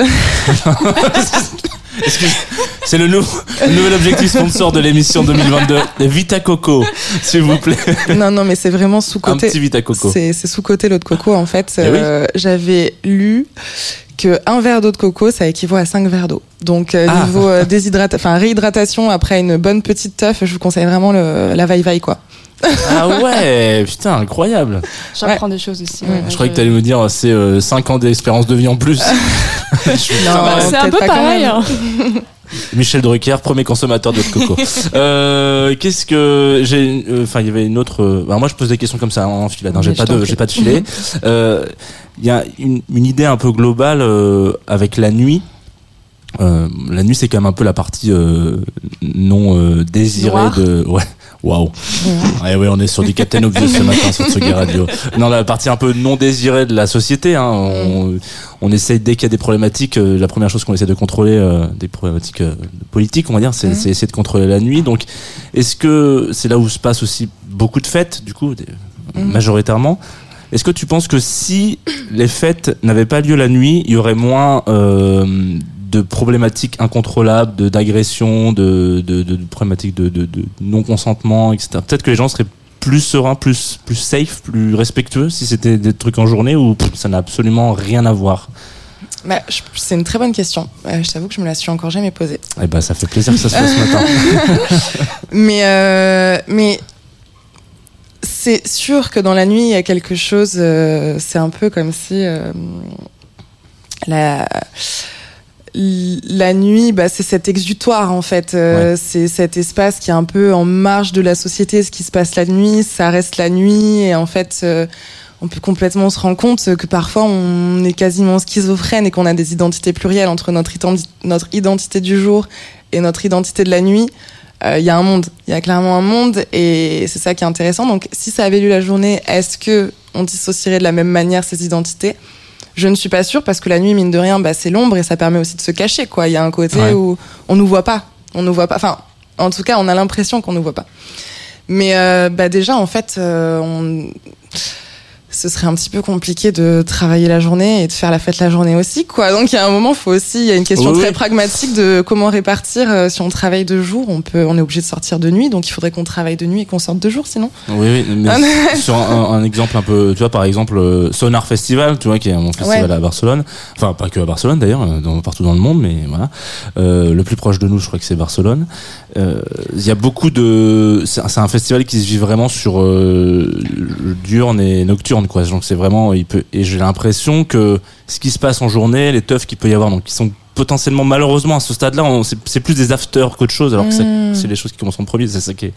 c'est le, nou- le nouvel objectif sponsor de l'émission 2022 Vita Coco, s'il vous plaît. non, non, mais c'est vraiment Un sous-côté. petit Vita Coco. C'est sous-côté l'eau de coco, en fait. Eh oui. Euh, J'avais lu que un verre d'eau de coco, ça équivaut à 5 verres d'eau. Donc, euh, Ah. niveau euh, enfin, réhydratation après une bonne petite teuf, je vous conseille vraiment le, la vaille-vaille, quoi. Ah ouais, putain, incroyable. J'apprends des choses aussi. ouais. Je croyais que t'allais me dire c'est 5 ans d'espérance de vie en plus. C'est un peu pareil. hein. Michel Drucker, premier consommateur de coco. Euh, Qu'est-ce que j'ai euh, Enfin, il y avait une autre. euh, alors moi, je pose des questions comme ça en filade. hein, j'ai pas de, j'ai pas de filet. Euh, Il y a une, une idée un peu globale euh, avec la nuit. Euh, la nuit, c'est quand même un peu la partie euh, non euh, désirée de. Ouais. Waouh. Ouais, ouais, on est sur du Captain Obvious ce matin sur Tsugi Radio. Non, la partie un peu non désirée de la société. Hein, on, on essaye dès qu'il y a des problématiques, euh, la première chose qu'on essaie de contrôler, euh, des problématiques euh, politiques, on va dire, c'est Mhm. c'est essayer de contrôler la nuit. Donc, est-ce que c'est là où se passe aussi beaucoup de fêtes, du coup, des- Mhm. majoritairement? Est-ce que tu penses que si les fêtes n'avaient pas lieu la nuit, il y aurait moins euh, de problématiques incontrôlables, de d'agressions, de, de, de, de problématiques de, non-consentement, etc. Peut-être que les gens seraient plus sereins, plus, plus safe, plus respectueux si c'était des trucs en journée ou ça n'a absolument rien à voir? Bah, c'est une très bonne question. Euh, je t'avoue que je me la suis encore jamais posée. Eh ben, ça fait plaisir que ça se fasse ce matin. Mais, euh, mais c'est sûr que dans la nuit, il y a quelque chose. euh, c'est un peu comme si la la nuit, bah, c'est cet exutoire en fait. Euh, C'est cet espace qui est un peu en marge de la société. Ce qui se passe la nuit, ça reste la nuit. Et en fait, euh, on peut complètement se rendre compte que parfois on est quasiment schizophrène et qu'on a des identités plurielles entre notre, identi- notre identité du jour et notre identité de la nuit. Euh, Il y a un monde, il y a clairement un monde et c'est ça qui est intéressant. Donc si ça avait lu la journée, est-ce que on dissocierait de la même manière ces identités? Je ne suis pas sûre parce que la nuit, mine de rien, bah, c'est l'ombre et ça permet aussi de se cacher. Quoi. Il y a un côté Ouais. où on nous voit pas, on nous voit pas. Enfin, en tout cas, on a l'impression qu'on nous voit pas. Mais euh, bah déjà, en fait, euh, on... ce serait un petit peu compliqué de travailler la journée et de faire la fête la journée aussi, quoi. Donc il y a un moment, faut aussi, il y a une question Oui, très pragmatique de comment répartir. euh, si on travaille de jour, on peut, on est obligé de sortir de nuit, donc il faudrait qu'on travaille de nuit et qu'on sorte de jour, sinon. Oui, oui, mais Ah, sur un, un exemple un peu, tu vois, par exemple, euh, Sonar Festival, tu vois, qui est mon festival Ouais. à Barcelone. Enfin, pas que à Barcelone d'ailleurs, euh, partout dans le monde, mais voilà. Euh, le plus proche de nous, je crois que c'est Barcelone. Euh, Il y a beaucoup de, c'est un- c'est un festival qui se vit vraiment sur euh, diurne et nocturne, quoi. Donc c'est vraiment, il peut, et j'ai l'impression que ce qui se passe en journée, les teufs qu'il peut y avoir, donc qui sont potentiellement malheureusement à ce stade-là, c'est plus des afters qu'autre chose, alors que c'est- Mm. c'est les choses qui commencent en premier. C'est ça qui est-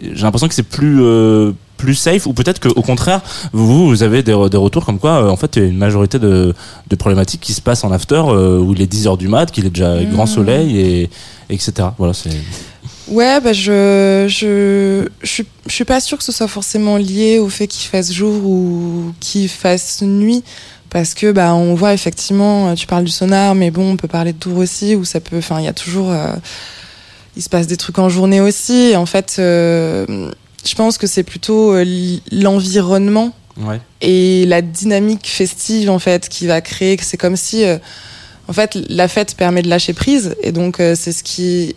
J'ai l'impression que c'est plus euh, plus safe, ou peut-être qu'au contraire, vous vous avez des, re- des retours comme quoi, euh, en fait, il y a une majorité de, de problématiques qui se passent en after euh, où il est 10 heures du mat, qu'il est déjà Mm. grand soleil et etc. Voilà, c'est. Ouais, bah je, je, je, suis, je suis pas sûre que ce soit forcément lié au fait qu'il fasse jour ou qu'il fasse nuit. Parce que, bah, on voit effectivement, euh, tu parles du sonar, mais bon, on peut parler de tour aussi, où ça peut, enfin, il y a toujours, euh, il se passe des trucs en journée aussi. Et en fait, euh, je pense que c'est plutôt l'environnement Ouais. et la dynamique festive en fait qui va créer que c'est comme si euh, en fait la fête permet de lâcher prise et donc c'est ce qui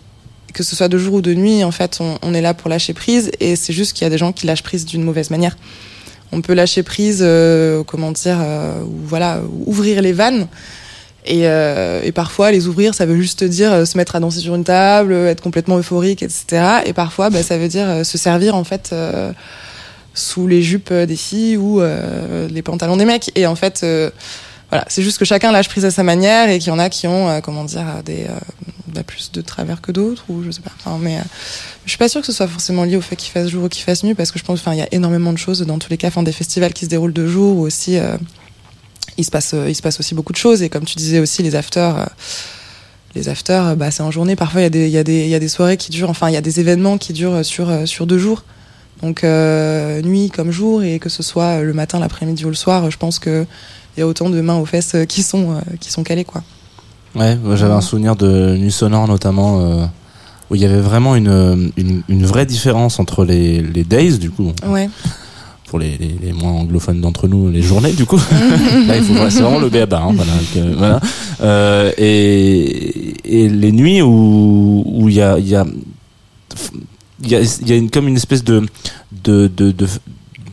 que ce soit de jour ou de nuit en fait on, est là pour lâcher prise et c'est juste qu'il y a des gens qui lâchent prise d'une mauvaise manière on peut lâcher prise euh, comment dire euh, voilà ouvrir les vannes et, euh, et parfois les ouvrir ça veut juste dire se mettre à danser sur une table être complètement euphorique etc et parfois bah, ça veut dire se servir en fait sous les jupes des filles ou les pantalons des mecs. Et en fait, c'est juste que chacun lâche prise à sa manière et qu'il y en a qui ont, euh, comment dire, des euh, bah, plus de travers que d'autres ou je sais pas. Mais euh, je suis pas sûre que ce soit forcément lié au fait qu'il fasse jour ou qu'il fasse nuit parce que je pense, enfin, il y a énormément de choses dans tous les cas, enfin, des festivals qui se déroulent de jour ou aussi. euh, il se passe, euh, aussi beaucoup de choses et comme tu disais aussi les afters. euh, les afters, euh, bah, c'est en journée. Parfois, il y, a des- soirées qui durent, enfin, il y a des événements qui durent sur, euh, deux jours. Donc, euh, nuit comme jour, et que ce soit le matin, l'après-midi ou le soir, je pense qu'il y a autant de mains aux fesses euh, qui sont, euh, qui sont calées, quoi. Ouais, j'avais un souvenir de Nuit Sonore notamment euh, où il y avait vraiment une, une, une vraie différence entre les, les days du coup Ouais. pour les, les, les moins anglophones d'entre nous les journées du coup là il faut c'est vraiment le béaba hein, voilà, que- voilà. Euh, et, et les nuits où où il y a il y a il y a, il y a une, comme une espèce de de de de-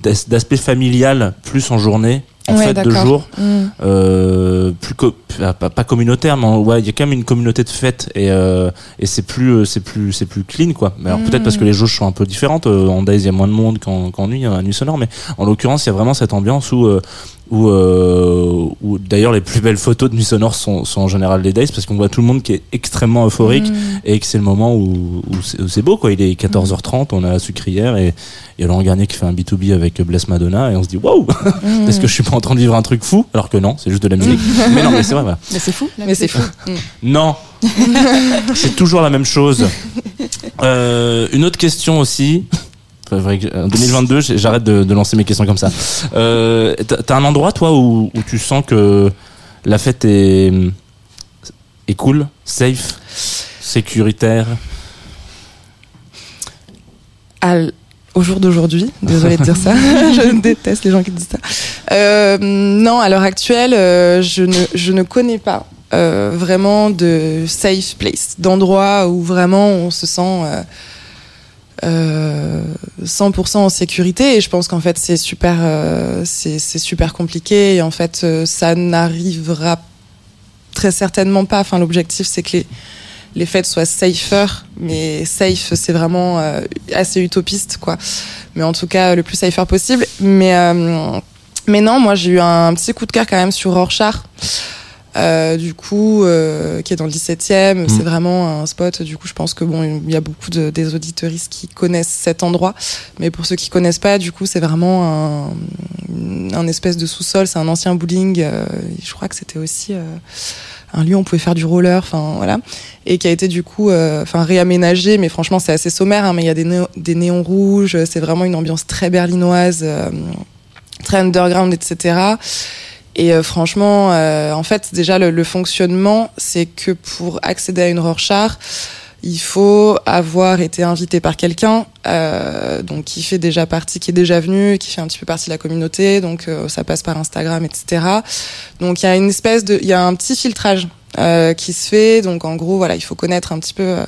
d'as- d'aspect familial plus en journée en Ouais, fait de jour Mm. euh, plus pas, communautaire mais ouais il y a quand même une communauté de fêtes et euh, et c'est plus euh, c'est plus c'est plus clean quoi mais alors Mm. peut-être parce que les jauges sont un peu différentes en days il y a moins de monde qu'en qu'en nuit à nuit sonore mais en l'occurrence il y a vraiment cette ambiance où où, euh, où d'ailleurs les plus belles photos de nuit sonore sont, sont en général les days parce qu'on voit tout le monde qui est extrêmement euphorique Mm. et que c'est le moment où, où c'est où c'est beau quoi il est 14h30 on a la sucrière et et Laurent Garnier qui fait un B2B avec Bless Madonna et on se dit waouh Mm. est-ce que je suis pas en train de vivre un truc fou? Alors que non c'est juste de la musique mais non mais c'est vrai voilà. Mais c'est fou. Mais c'est fou. Mm. Non, c'est toujours la même chose. Euh, une autre question aussi. Enfin, vrai que, En 2022, j'ai- j'arrête de, de lancer mes questions comme ça. Euh, t'as- un endroit, toi, où, où tu sens que la fête est, est cool, safe, sécuritaire? À au jour d'aujourd'hui, désolée de dire ça, je déteste les gens qui disent ça. Euh, non, à l'heure actuelle, euh, je, ne, je ne connais pas euh, vraiment de safe place, d'endroit où vraiment on se sent 100% en sécurité. Et je pense qu'en fait c'est super, euh, c'est c'est super compliqué. Et en fait, euh, ça n'arrivera très certainement pas. Enfin, l'objectif c'est que les les fêtes soient safer, mais safe, c'est vraiment euh, assez utopiste, quoi. Mais en tout cas, le plus safer possible. Mais, euh, mais non, moi, j'ai eu un petit coup de cœur quand même sur Rorschach. Euh, du coup, euh, qui est dans le 17e, c'est vraiment un spot. Du coup, je pense que bon, il y a beaucoup de, des auditeuristes qui connaissent cet endroit, mais pour ceux qui connaissent pas, du coup, c'est vraiment un, un espèce de sous-sol. C'est un ancien bowling. euh, je crois que c'était aussi euh, un lieu où on pouvait faire du roller. Enfin, voilà et qui a été du coup euh, enfin réaménagé mais franchement c'est assez sommaire hein, mais il y a des, néo- des néons rouges c'est vraiment une ambiance très berlinoise euh, très underground etc et euh, franchement euh, en fait déjà le, le fonctionnement c'est que pour accéder à une Rorschach il faut avoir été invité par quelqu'un euh, donc qui fait déjà partie qui est déjà venu qui fait un petit peu partie de la communauté donc euh, ça passe par Instagram etc donc il y a une espèce de il y a un petit filtrage euh, qui se fait. Donc en gros, voilà, il faut connaître un petit peu, euh,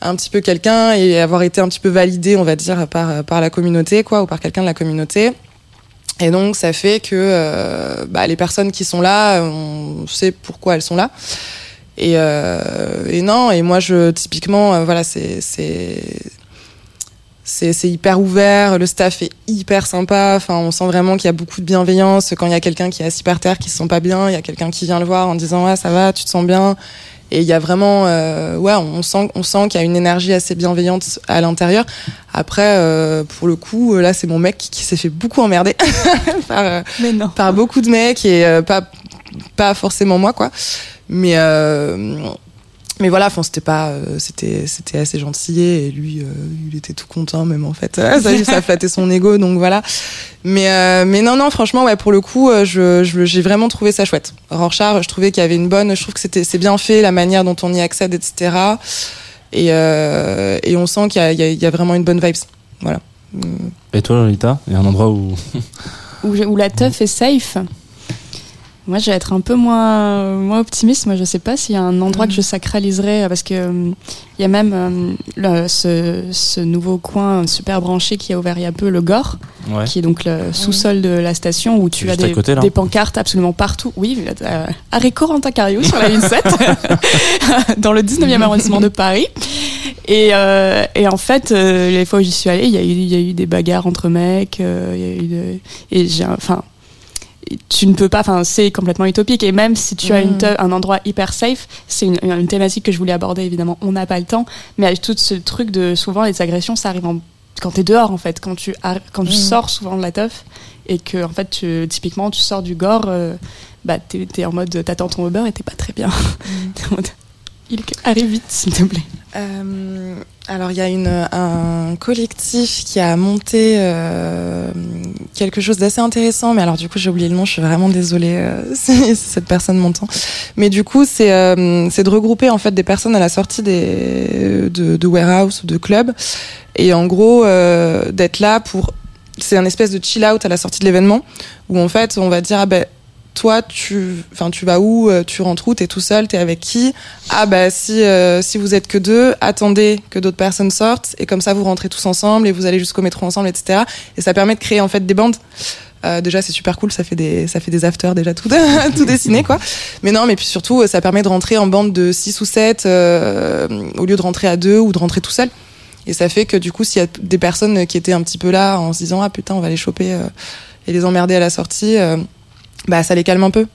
un petit peu quelqu'un et avoir été un petit peu validé, on va dire, par par la communauté, quoi, ou par quelqu'un de la communauté. Et donc ça fait que euh, bah, les personnes qui sont là, on sait pourquoi elles sont là. Et, euh, et non, et moi je typiquement, euh, voilà, c'est c'est c'est hyper ouvert, le staff est hyper sympa. Enfin, on sent vraiment qu'il y a beaucoup de bienveillance. Quand il y a quelqu'un qui est assis par terre, qui se sent pas bien, il y a quelqu'un qui vient le voir en disant ouais ça va, tu te sens bien. Et il y a vraiment, euh, ouais, on sent, on sent qu'il y a une énergie assez bienveillante à l'intérieur. Après, euh, pour le coup, là, c'est mon mec qui, qui s'est fait beaucoup emmerder par, euh, par beaucoup de mecs et euh, pas, pas forcément moi, quoi. Mais, euh, mais voilà, enfin, c'était pas, euh, c'était, c'était assez gentil et lui, euh, il était tout content même en fait. ça, ça flattait son ego, donc voilà. Mais, euh, mais non, non, franchement, ouais, pour le coup, je, je- j'ai vraiment trouvé ça chouette. Rorschach, je trouvais qu'il y avait une bonne, je trouve que c'était, c'est bien fait, la manière dont on y accède, etc. Et, euh, et on sent qu'il y a, il y a- il y a vraiment une bonne vibes. Voilà. Et toi, Lolita Il y a un endroit où. où, où la teuf est safe. Moi, je vais être un peu moins, moins optimiste. Moi, je sais pas s'il y a un endroit que je sacraliserais, parce que euh, il y a même euh, le- ce, ce nouveau coin super branché qui a ouvert il y a peu, le Gore, Ouais. qui est donc le sous-sol de la station où tu as des, côté, là. des pancartes absolument partout. Oui, euh, arrêt Corentin Cariou sur la ligne 7, dans le 19e arrondissement de Paris. Et, euh, et en fait, euh, les fois où j'y suis allée, il y, a eu- il y a eu des bagarres entre mecs. euh, il y a eu de- et j'ai, enfin, tu ne peux pas. Enfin, c'est complètement utopique. Et même si tu as une Mm. un endroit hyper safe, c'est une, une thématique que je voulais aborder. Évidemment, on n'a pas le temps. Mais avec tout ce truc de souvent les agressions, ça arrive en- quand t'es dehors en fait, quand tu quand tu Mm. sors souvent de la teuf et que en fait, tu, typiquement, tu sors du gore. euh, bah, t'es, t'es en mode, t'attends ton Uber et t'es pas très bien. T'es en mode, il arrive vite, s'il te plaît. Euh, alors il y a un collectif qui a monté euh, quelque chose d'assez intéressant, mais alors du coup j'ai oublié le nom, je suis vraiment désolée euh, si, cette personne m'entend. Mais du coup c'est de regrouper en fait des personnes à la sortie de, de warehouse ou de club, et en gros d'être là pour c'est un espèce de chill out à la sortie de l'événement où en fait on va dire ah ben toi tu enfin tu vas où Euh, tu rentres où t'es tout seul t'es avec qui? Ah bah si euh, si vous êtes que deux, attendez que d'autres personnes sortent et comme ça vous rentrez tous ensemble et vous allez jusqu'au métro ensemble, etc. Et ça permet de créer en fait des bandes. Euh, déjà c'est super cool, ça fait des ça fait des afters déjà tout tout dessiné quoi. Mais non, mais puis surtout ça permet de rentrer en bande de 6 ou 7 au lieu de rentrer à deux ou de rentrer tout seul. Et ça fait que du coup s'il y a des personnes qui étaient un petit peu là en se disant ah putain on va les choper et les emmerder à la sortie, bah ça les calme un peu.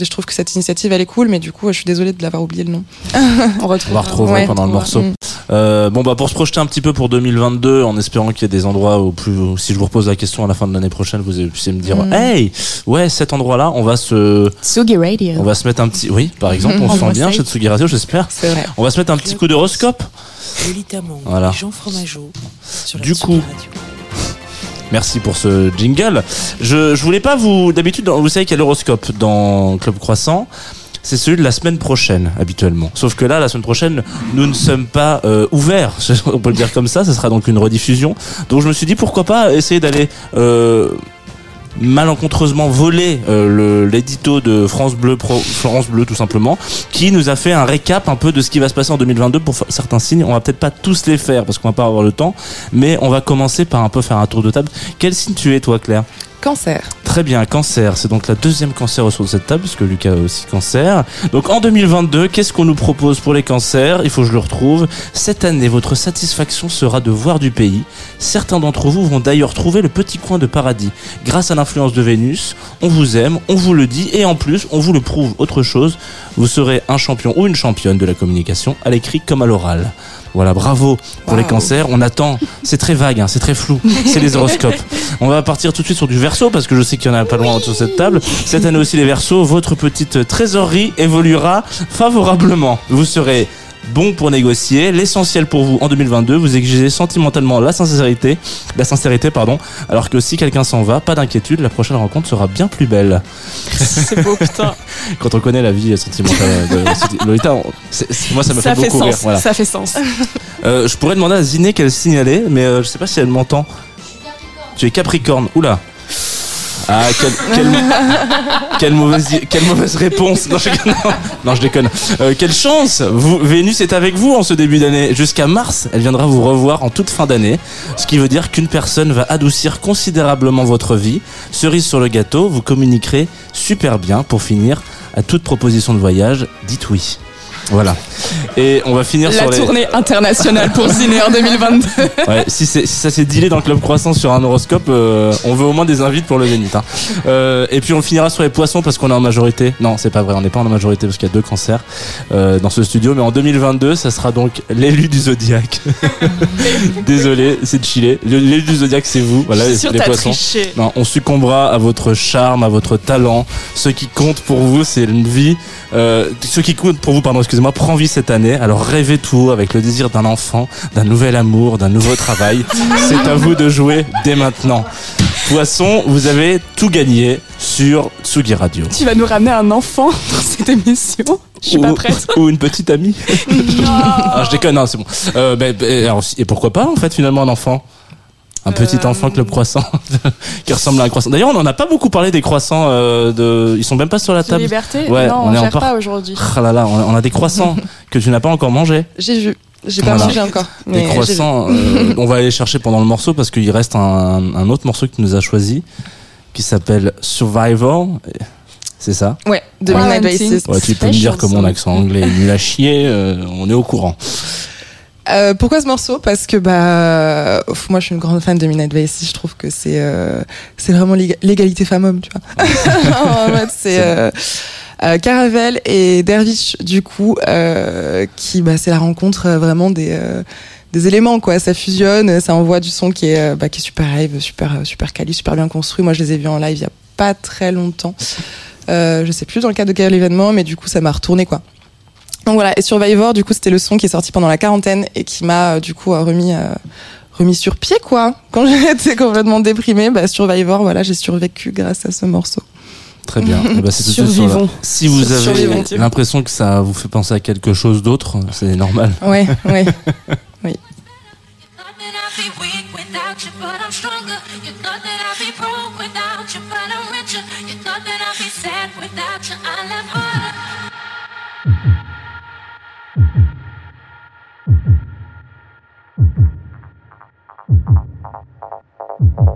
Je trouve que cette initiative elle est cool, mais du coup je suis désolée de l'avoir oublié le nom. On retrouve. On va retrouver Ouais. pendant le morceau. Euh, bon bah pour se projeter un petit peu pour 2022 en espérant qu'il y ait des endroits où plus où si je vous repose la question à la fin de l'année prochaine vous puissiez me dire Mm. hey ouais cet endroit là on va se Sugi Radio. on va se mettre un petit oui par exemple on On se sent bien chez Tsugi Radio j'espère C'est vrai. on va se mettre un petit coup d'horoscope Voilà. Jean Fromageau sur la Du Tsugi coup, Radio. Merci pour ce jingle. Je, je voulais pas vous. D'habitude, vous savez qu'il y a l'horoscope dans Club Croissant. C'est celui de la semaine prochaine, habituellement. Sauf que là, la semaine prochaine, nous ne sommes pas euh, ouverts. On peut le dire comme ça. Ce sera donc une rediffusion. Donc je me suis dit pourquoi pas essayer d'aller euh, malencontreusement voler euh, l'édito de France Bleu, Pro, France Bleu tout simplement, qui nous a fait un récap un peu de ce qui va se passer en 2022 pour certains signes. On va peut-être pas tous les faire parce qu'on va pas avoir le temps, mais on va commencer par un peu faire un tour de table. Quel signe tu es toi, Claire? Cancer. Très bien, cancer. C'est donc la deuxième cancer autour de cette table, parce que Lucas a aussi cancer. Donc en 2022, qu'est-ce qu'on nous propose pour les cancers? Il faut que je le retrouve. Cette année, votre satisfaction sera de voir du pays. Certains d'entre vous vont d'ailleurs trouver le petit coin de paradis. Grâce à l'influence de Vénus, on vous aime, on vous le dit, et en plus, on vous le prouve. Autre chose, vous serez un champion ou une championne de la communication, à l'écrit comme à l'oral. Voilà, bravo pour les cancers. On attend. C'est très vague, hein, c'est très flou. C'est les horoscopes. On va partir tout de suite sur du verso parce que je sais qu'il y en a pas loin sur cette table. Cette année aussi les versos, votre petite trésorerie évoluera favorablement. Vous serez bon pour négocier. L'essentiel pour vous en 2022, vous exigez sentimentalement la sincérité, la sincérité pardon. Alors que si quelqu'un s'en va, pas d'inquiétude, la prochaine rencontre sera bien plus belle. C'est beau, putain. Quand on connaît la vie sentimentale de Lolita, on- moi ça me ça fait fait beaucoup sens. rire. Voilà. Ça fait sens. Euh, je pourrais demander à Ziné quel signe elle est, mais euh, je sais pas si elle m'entend. Tu es Capricorne. Oula. Ah, quelle, quelle, quelle mauvaise, quelle mauvaise réponse. Non, je, déconne. Euh, quelle chance Vénus est avec vous en ce début d'année. Jusqu'à mars, elle viendra vous revoir en toute fin d'année. Ce qui veut dire qu'une personne va adoucir considérablement votre vie. Cerise sur le gâteau, vous communiquerez super bien pour finir à toute proposition de voyage. Dites oui. Voilà. Et on va finir La sur les. tournée internationale pour Ciné en 2022. Ouais, si, si ça s'est dealé dans le club croissant sur un horoscope, euh, on veut au moins des invites pour le Zénith. Hein. Euh, et puis on finira sur les poissons parce qu'on est en majorité. Non, c'est pas vrai, on n'est pas en majorité parce qu'il y a deux cancers euh, dans ce studio. Mais en 2022, ça sera donc l'élu du zodiaque. Désolé, c'est de chiller. L'élu du zodiaque, c'est vous. Voilà, les ta poissons. triché. Non, on succombera à votre charme, à votre talent. Ce qui compte pour vous, c'est une vie. Euh, ce qui compte pour vous, pardon, excusez-moi, prend vie cette année. Alors rêvez tout haut avec le désir d'un enfant, d'un nouvel amour, d'un nouveau travail. c'est à vous de jouer dès maintenant. Poisson, vous avez tout gagné sur Tsugi Radio. Tu vas nous ramener un enfant dans cette émission? Je suis ou, pas prête. ou une petite amie. ah, je déconne, non, c'est bon. Euh, alors, et pourquoi pas, en fait, finalement, un enfant? Un petit Euh, enfant club croissant qui ressemble à un croissant. D'ailleurs, on n'en a pas beaucoup parlé des croissants. euh, de... Ils sont même pas sur la table. liberté? Ouais, Non, on on, est en part- pas aujourd'hui. Ah là là, on a, des croissants que tu n'as pas encore mangé. J'ai vu. J'ai pas Voilà. mangé encore. Mais Des croissants. euh, on va aller chercher pendant le morceau parce qu'il reste un, un autre morceau que tu nous as choisi qui s'appelle Survivor. C'est ça? Ouais, de Midnight Quarantine. Oasis. Ouais, tu peux me dire que mon accent anglais est nul à chier. euh, on est au courant. Euh, pourquoi ce morceau? Parce que bah, moi je suis une grande fan de Midnight Oasis. Je trouve que c'est euh, c'est vraiment l'éga- l'égalité femmes-hommes, tu vois. en fait, c'est euh, euh, Caravel et Dervish du coup, euh, qui bah, c'est la rencontre vraiment des euh, des éléments quoi. Ça fusionne, ça envoie du son qui est bah, qui est super live, super super quali, super bien construit. Moi je les ai vus en live il y a pas très longtemps. Euh, je sais plus dans le cadre de quel événement, mais du coup ça m'a retourné quoi. Donc voilà, et Survivor, du coup, c'était le son qui est sorti pendant la quarantaine et qui m'a euh, du coup euh, remis euh, remis sur pied quoi. Quand j'étais complètement déprimée, bah Survivor, voilà, j'ai survécu grâce à ce morceau. Très bien. Eh ben, c'est Survivons. Si vous avez l'impression que ça vous fait penser à quelque chose d'autre, c'est normal. Ouais, ouais. thought Thank you.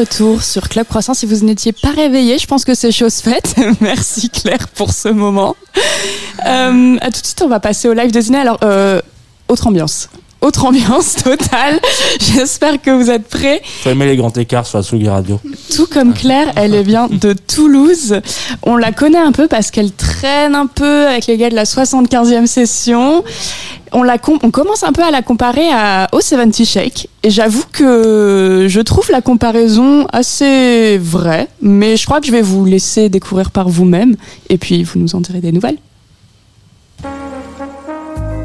Retour sur Club Croissant. Si vous n'étiez pas réveillé, je pense que c'est chose faite. Merci Claire pour ce moment. Euh, à tout de suite, on va passer au live de Ziné. Alors, euh, autre ambiance. Autre ambiance totale. J'espère que vous êtes prêts. Faut aimer les grands écarts sur la Tsugi Radio. Tout comme Claire, elle vient de Toulouse. On la connaît un peu parce qu'elle traîne un peu avec les gars de la 75e session. On, la com- on commence un peu à la comparer à, au 70 Shake. Et j'avoue que je trouve la comparaison assez vraie. Mais je crois que je vais vous laisser découvrir par vous-même. Et puis, vous nous en direz des nouvelles.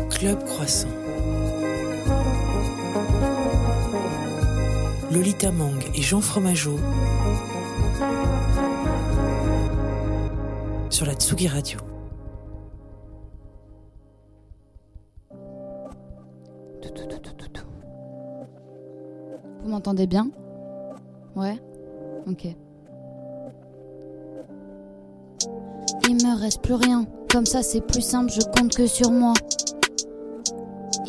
Club Croissant. Lolita Mang et Jean Fromageau sur la Tsugi Radio. Vous m'entendez bien? Ouais? Ok. Il me reste plus rien. Comme ça, c'est plus simple, je compte que sur moi.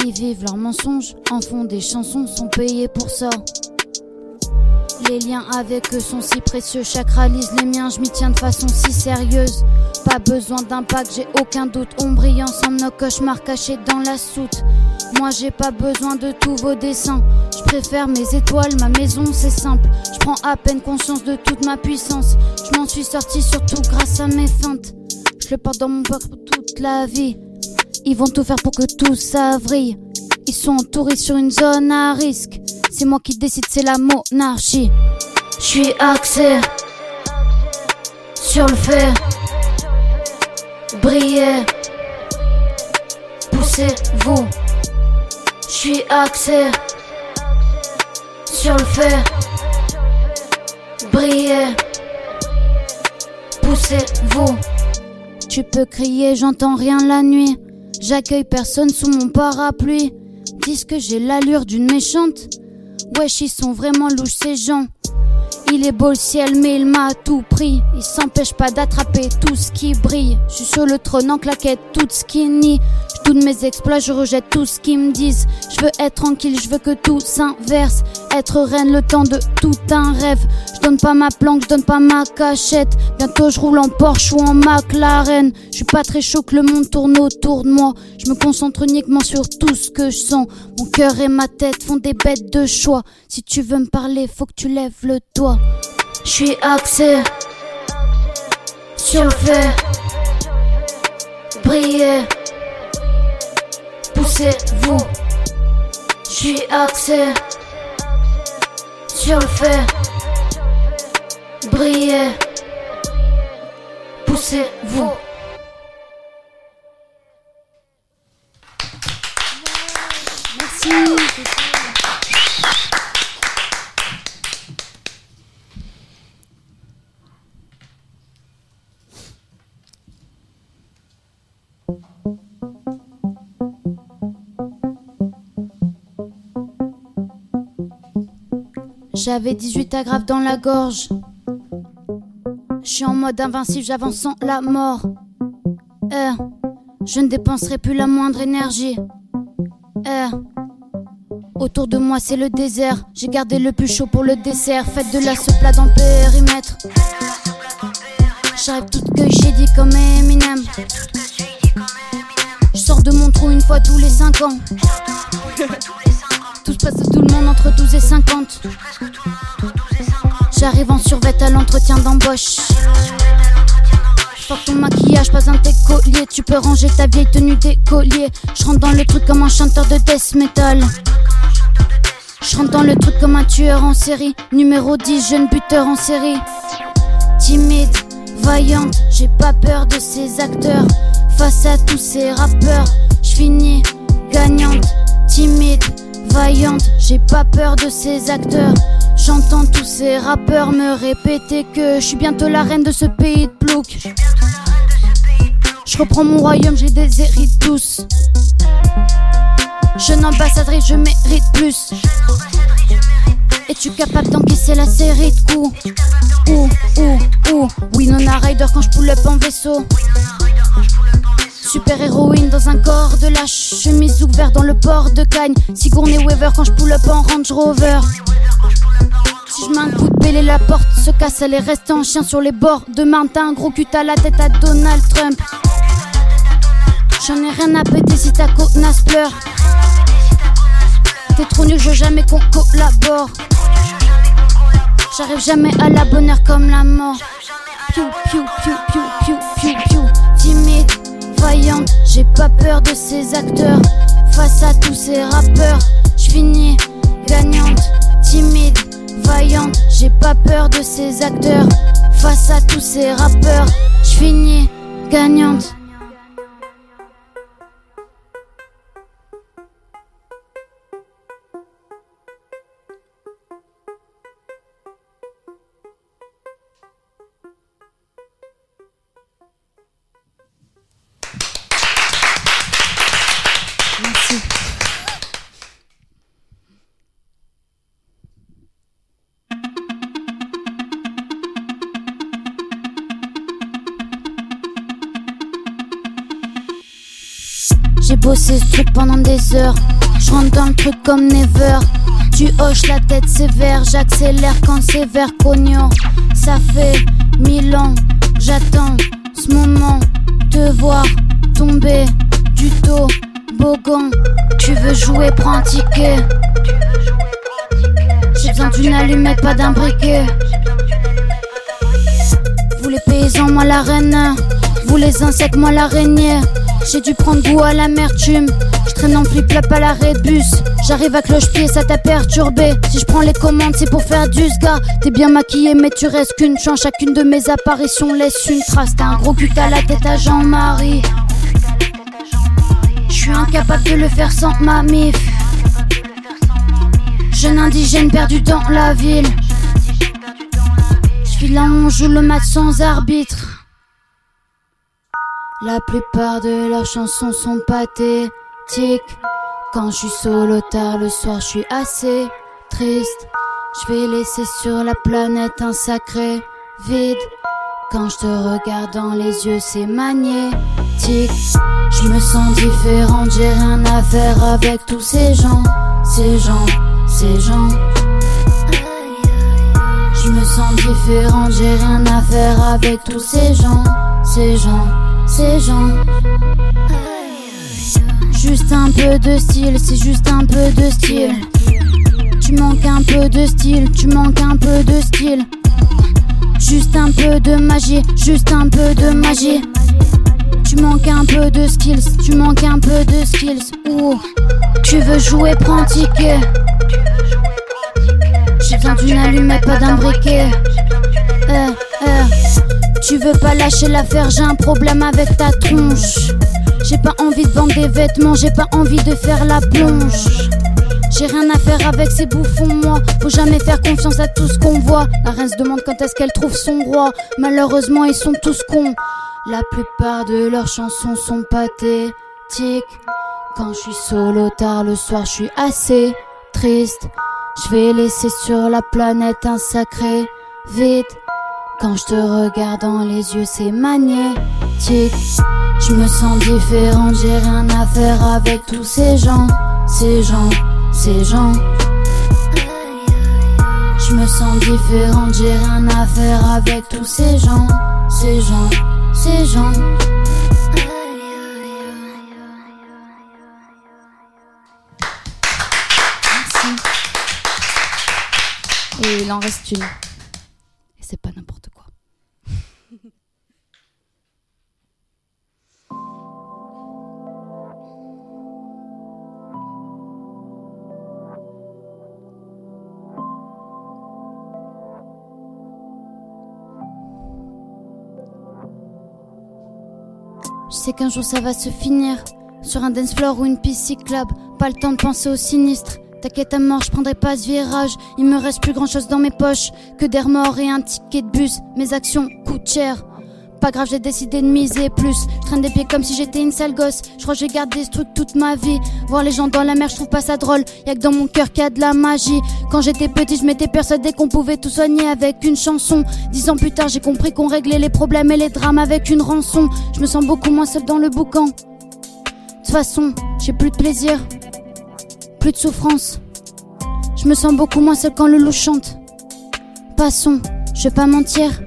Ils vivent leurs mensonges, en font des chansons, sont payés pour ça. Les liens avec eux sont si précieux, chakralise les miens, je m'y tiens de façon si sérieuse. Pas besoin d'impact, j'ai aucun doute. On brille ensemble, nos cauchemars cachés dans la soute. Moi j'ai pas besoin de tous vos dessins. Je préfère mes étoiles, ma maison c'est simple. Je prends à peine conscience de toute ma puissance. Je m'en suis sorti surtout grâce à mes feintes. Je le porte dans mon pour toute la vie. Ils vont tout faire pour que tout ça vrille. Ils sont entourés sur une zone à risque. C'est moi qui décide, c'est la monarchie. Je suis axé sur le fait. Brillez, poussez-vous. Je suis axé sur le fait. Brillez, poussez-vous. Tu peux crier, j'entends rien la nuit. J'accueille personne sous mon parapluie. Disent que j'ai l'allure d'une méchante. Wesh, ils sont vraiment louches ces gens. Il est beau le ciel, mais il m'a tout pris. Il s'empêche pas d'attraper tout ce qui brille. Je suis sur le trône en claquette, toute skinny. Je doute mes exploits, je rejette tout ce qu'ils me disent. Je veux être tranquille, je veux que tout s'inverse. Être reine, le temps de tout un rêve. Je donne pas ma planque, je donne pas ma cachette. Bientôt je roule en Porsche ou en McLaren. Je suis pas très chaud que le monde tourne autour de moi. Je me concentre uniquement sur tout ce que je sens. Mon cœur et ma tête font des bêtes de choix. Si tu veux me parler, faut que tu lèves le doigt. Je suis axé sur le fait. Brillez, poussez-vous. Je suis axé sur le fait. Brillez, poussez-vous. J'avais 18 agrafes dans la gorge. Je suis en mode invincible, j'avance sans la mort. Euh, je ne dépenserai plus la moindre énergie. Euh, autour de moi c'est le désert. J'ai gardé le plus chaud pour le dessert. Faites de la soupe là dans le périmètre. J'arrive toute que dit comme Eminem. Je sors de mon trou une fois tous les 5 ans. Passe à tout le monde entre 12 et 50. J'arrive en survêt à l'entretien d'embauche. Fuck ton maquillage, pas un tes colliers. Tu peux ranger ta vieille tenue d'écolier. Je rentre dans le truc comme un chanteur de death metal. Je rentre dans le truc comme un tueur en série. Numéro 10, jeune buteur en série. Timide, vaillante, j'ai pas peur de ces acteurs. Face à tous ces rappeurs, je finis gagnante. Timide, vaillante, j'ai pas peur de ces acteurs. J'entends tous ces rappeurs me répéter que je suis bientôt la reine de ce pays de plouc. Je reprends mon royaume, j'ai des hérites tous. Jeune ambassadrice, je mérite plus. Es-tu capable d'encaisser la série de coups? Ouh, ouh, ouh. Winona Ryder quand je pull up en vaisseau. Super héroïne dans un corps de lâche. Chemise ouverte dans le port de Cagnes. Sigourney Weaver quand je pull up en Range Rover. Si je mets coup de la porte se casse, elle est restée en chien sur les bords. Demain t'as un gros cul à la tête à Donald Trump. J'en ai rien à péter si ta connasse pleure. T'es trop nul, je veux jamais qu'on collabore. J'arrive jamais à la bonne heure comme la mort. Piou, piou, piou, piou, piou. J'ai pas peur de ces acteurs. Face à tous ces rappeurs, j'finis gagnante. Timide, vaillante, j'ai pas peur de ces acteurs. Face à tous ces rappeurs, j'finis gagnante. J'ai bossé ce pendant des heures. Je rentre dans le truc comme never. Tu hoches la tête sévère, j'accélère quand c'est vert cognon. Ça fait mille ans j'attends ce moment. Te voir tomber du dos, bogon. Tu veux jouer, prends un ticket. J'ai besoin d'une allumette, pas d'un briquet. Vous les paysans, moi la reine. Vous les insectes, moi l'araignée. J'ai dû prendre goût à l'amertume. Je traîne en flip-flop à l'arrêt de bus. J'arrive à cloche-pied, ça t'a perturbé. Si je prends les commandes, c'est pour faire du sga. T'es bien maquillé, mais tu restes qu'une chance. Chacune de mes apparitions laisse une trace. T'as un gros cul à la tête à Jean-Marie. Je suis incapable de le faire sans ma mif. Jeune indigène perdu dans la ville. Je suis là, on joue le match sans arbitre. La plupart de leurs chansons sont pathétiques. Quand je suis solo tard le soir, je suis assez triste. Je vais laisser sur la planète un sacré vide. Quand je te regarde dans les yeux, c'est magnétique. Je me sens différente, j'ai rien à faire avec tous ces gens, ces gens, ces gens. Je me sens différente, j'ai rien à faire avec tous ces gens, ces gens, ces gens. Juste un peu de style, c'est juste un peu de style. Tu manques un peu de style, tu manques un peu de style. Juste un peu de magie, juste un peu de magie. Tu manques un peu de skills, tu manques un peu de skills. Ouh, tu veux jouer, prends ticket. J'ai besoin d'une allumette, pas d'un briquet. Euh, euh. Tu veux pas lâcher l'affaire, j'ai un problème avec ta tronche. J'ai pas envie de vendre des vêtements, j'ai pas envie de faire la plonge. J'ai rien à faire avec ces bouffons, moi. Faut jamais faire confiance à tout ce qu'on voit. La reine se demande quand est-ce qu'elle trouve son roi. Malheureusement, ils sont tous cons. La plupart de leurs chansons sont pathétiques. Quand je suis solo tard le soir, je suis assez triste. Je vais laisser sur la planète un sacré vide. Quand je te regarde dans les yeux, c'est magnétique. Je me sens différente, j'ai rien à faire avec tous ces gens, ces gens, ces gens. Je me sens différente, j'ai rien à faire avec tous ces gens, ces gens, ces gens. Et il en reste une. Et c'est pas n'importe quoi. Je sais qu'un jour ça va se finir Sur un dance floor ou une piste cyclable Pas le temps de penser au sinistre T'inquiète à mort, je prendrai pas ce virage Il me reste plus grand chose dans mes poches Que des remords et un ticket de bus Mes actions coûtent cher pas grave, j'ai décidé de miser plus. Je traîne des pieds comme si j'étais une sale gosse. Je crois que je vais garder ce truc toute ma vie. Voir les gens dans la mer, je trouve pas ça drôle. Y'a que dans mon cœur qu'il y a de la magie. Quand j'étais petit, je m'étais persuadé qu'on pouvait tout soigner avec une chanson. Dix ans plus tard, j'ai compris qu'on réglait les problèmes et les drames avec une rançon. Je me sens beaucoup moins seule dans le boucan. De toute façon, j'ai plus de plaisir, plus de souffrance. Je me sens beaucoup moins seule quand le loup chante. Passons, je vais pas mentir.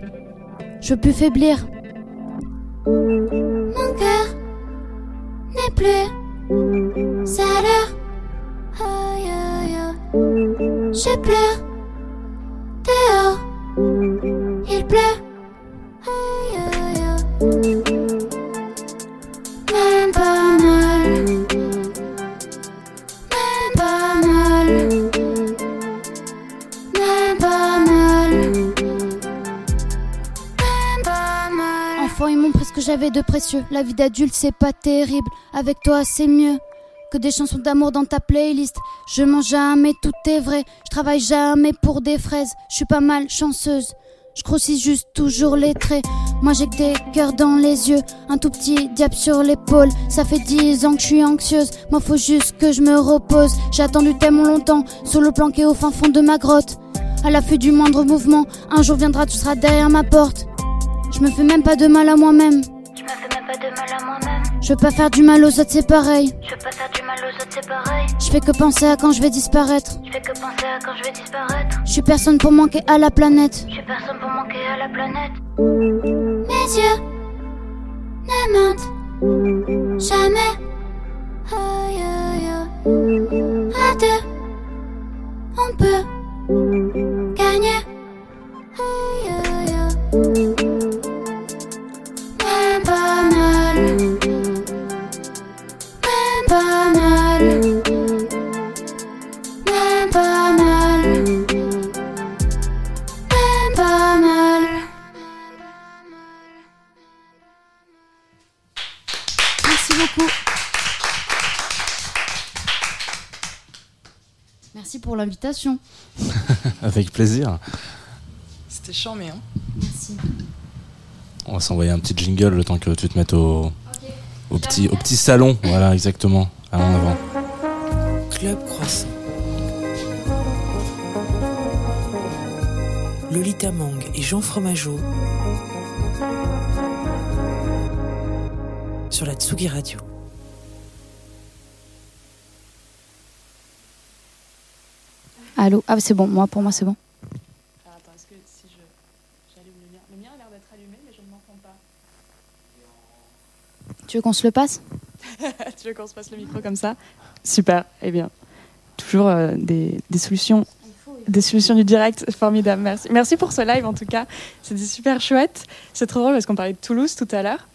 Je veux plus faiblir. Mon cœur n'est plus aïe. Je pleure dehors. J'avais de précieux. La vie d'adulte, c'est pas terrible. Avec toi, c'est mieux. Que des chansons d'amour dans ta playlist. Je mens jamais, tout est vrai. Je travaille jamais pour des fraises. Je suis pas mal chanceuse. Je grossis juste toujours les traits. Moi j'ai que des cœurs dans les yeux, un tout petit diable sur l'épaule. Ça fait dix ans que je suis anxieuse. Moi faut juste que je me repose. J'ai attendu tellement longtemps, sur le planqué au fin fond de ma grotte. À l'affût du moindre mouvement, un jour viendra, tu seras derrière ma porte. Je me fais même pas de mal à moi-même. Je me fais même pas de mal à moi-même. Je veux pas faire du mal aux autres, c'est pareil. Je veux pas faire du mal aux autres, c'est pareil. Je fais que penser à quand je vais disparaître. Je fais que penser à quand je vais disparaître. Je suis personne pour manquer à la planète. Je suis personne pour manquer à la planète. Mes yeux ne mentent jamais. Aïe, aïe, aïe. À deux, on peut gagner. Aïe, aïe, aïe. Beaucoup. Merci pour l'invitation. Avec plaisir. C'était mais hein. Merci. On va s'envoyer un petit jingle le temps que tu te mettes au, au, petit, au petit salon. Voilà, exactement. Allons en avant. Club Croissant. Lolita Mang et Jean Fromageau sur la Tsugi Radio. Allô Ah, c'est bon, moi, pour moi, c'est bon. attends, est-ce que si je j'allume le mien Le mien a l'air d'être allumé, mais je ne m'entends pas. Tu veux qu'on se le passe? Tu veux qu'on se passe le micro comme ça? Super, eh bien, toujours euh, des, des solutions. Des solutions du direct, formidable, merci. Merci pour ce live en tout cas, c'était super chouette. C'est trop drôle parce qu'on parlait de Toulouse tout à l'heure.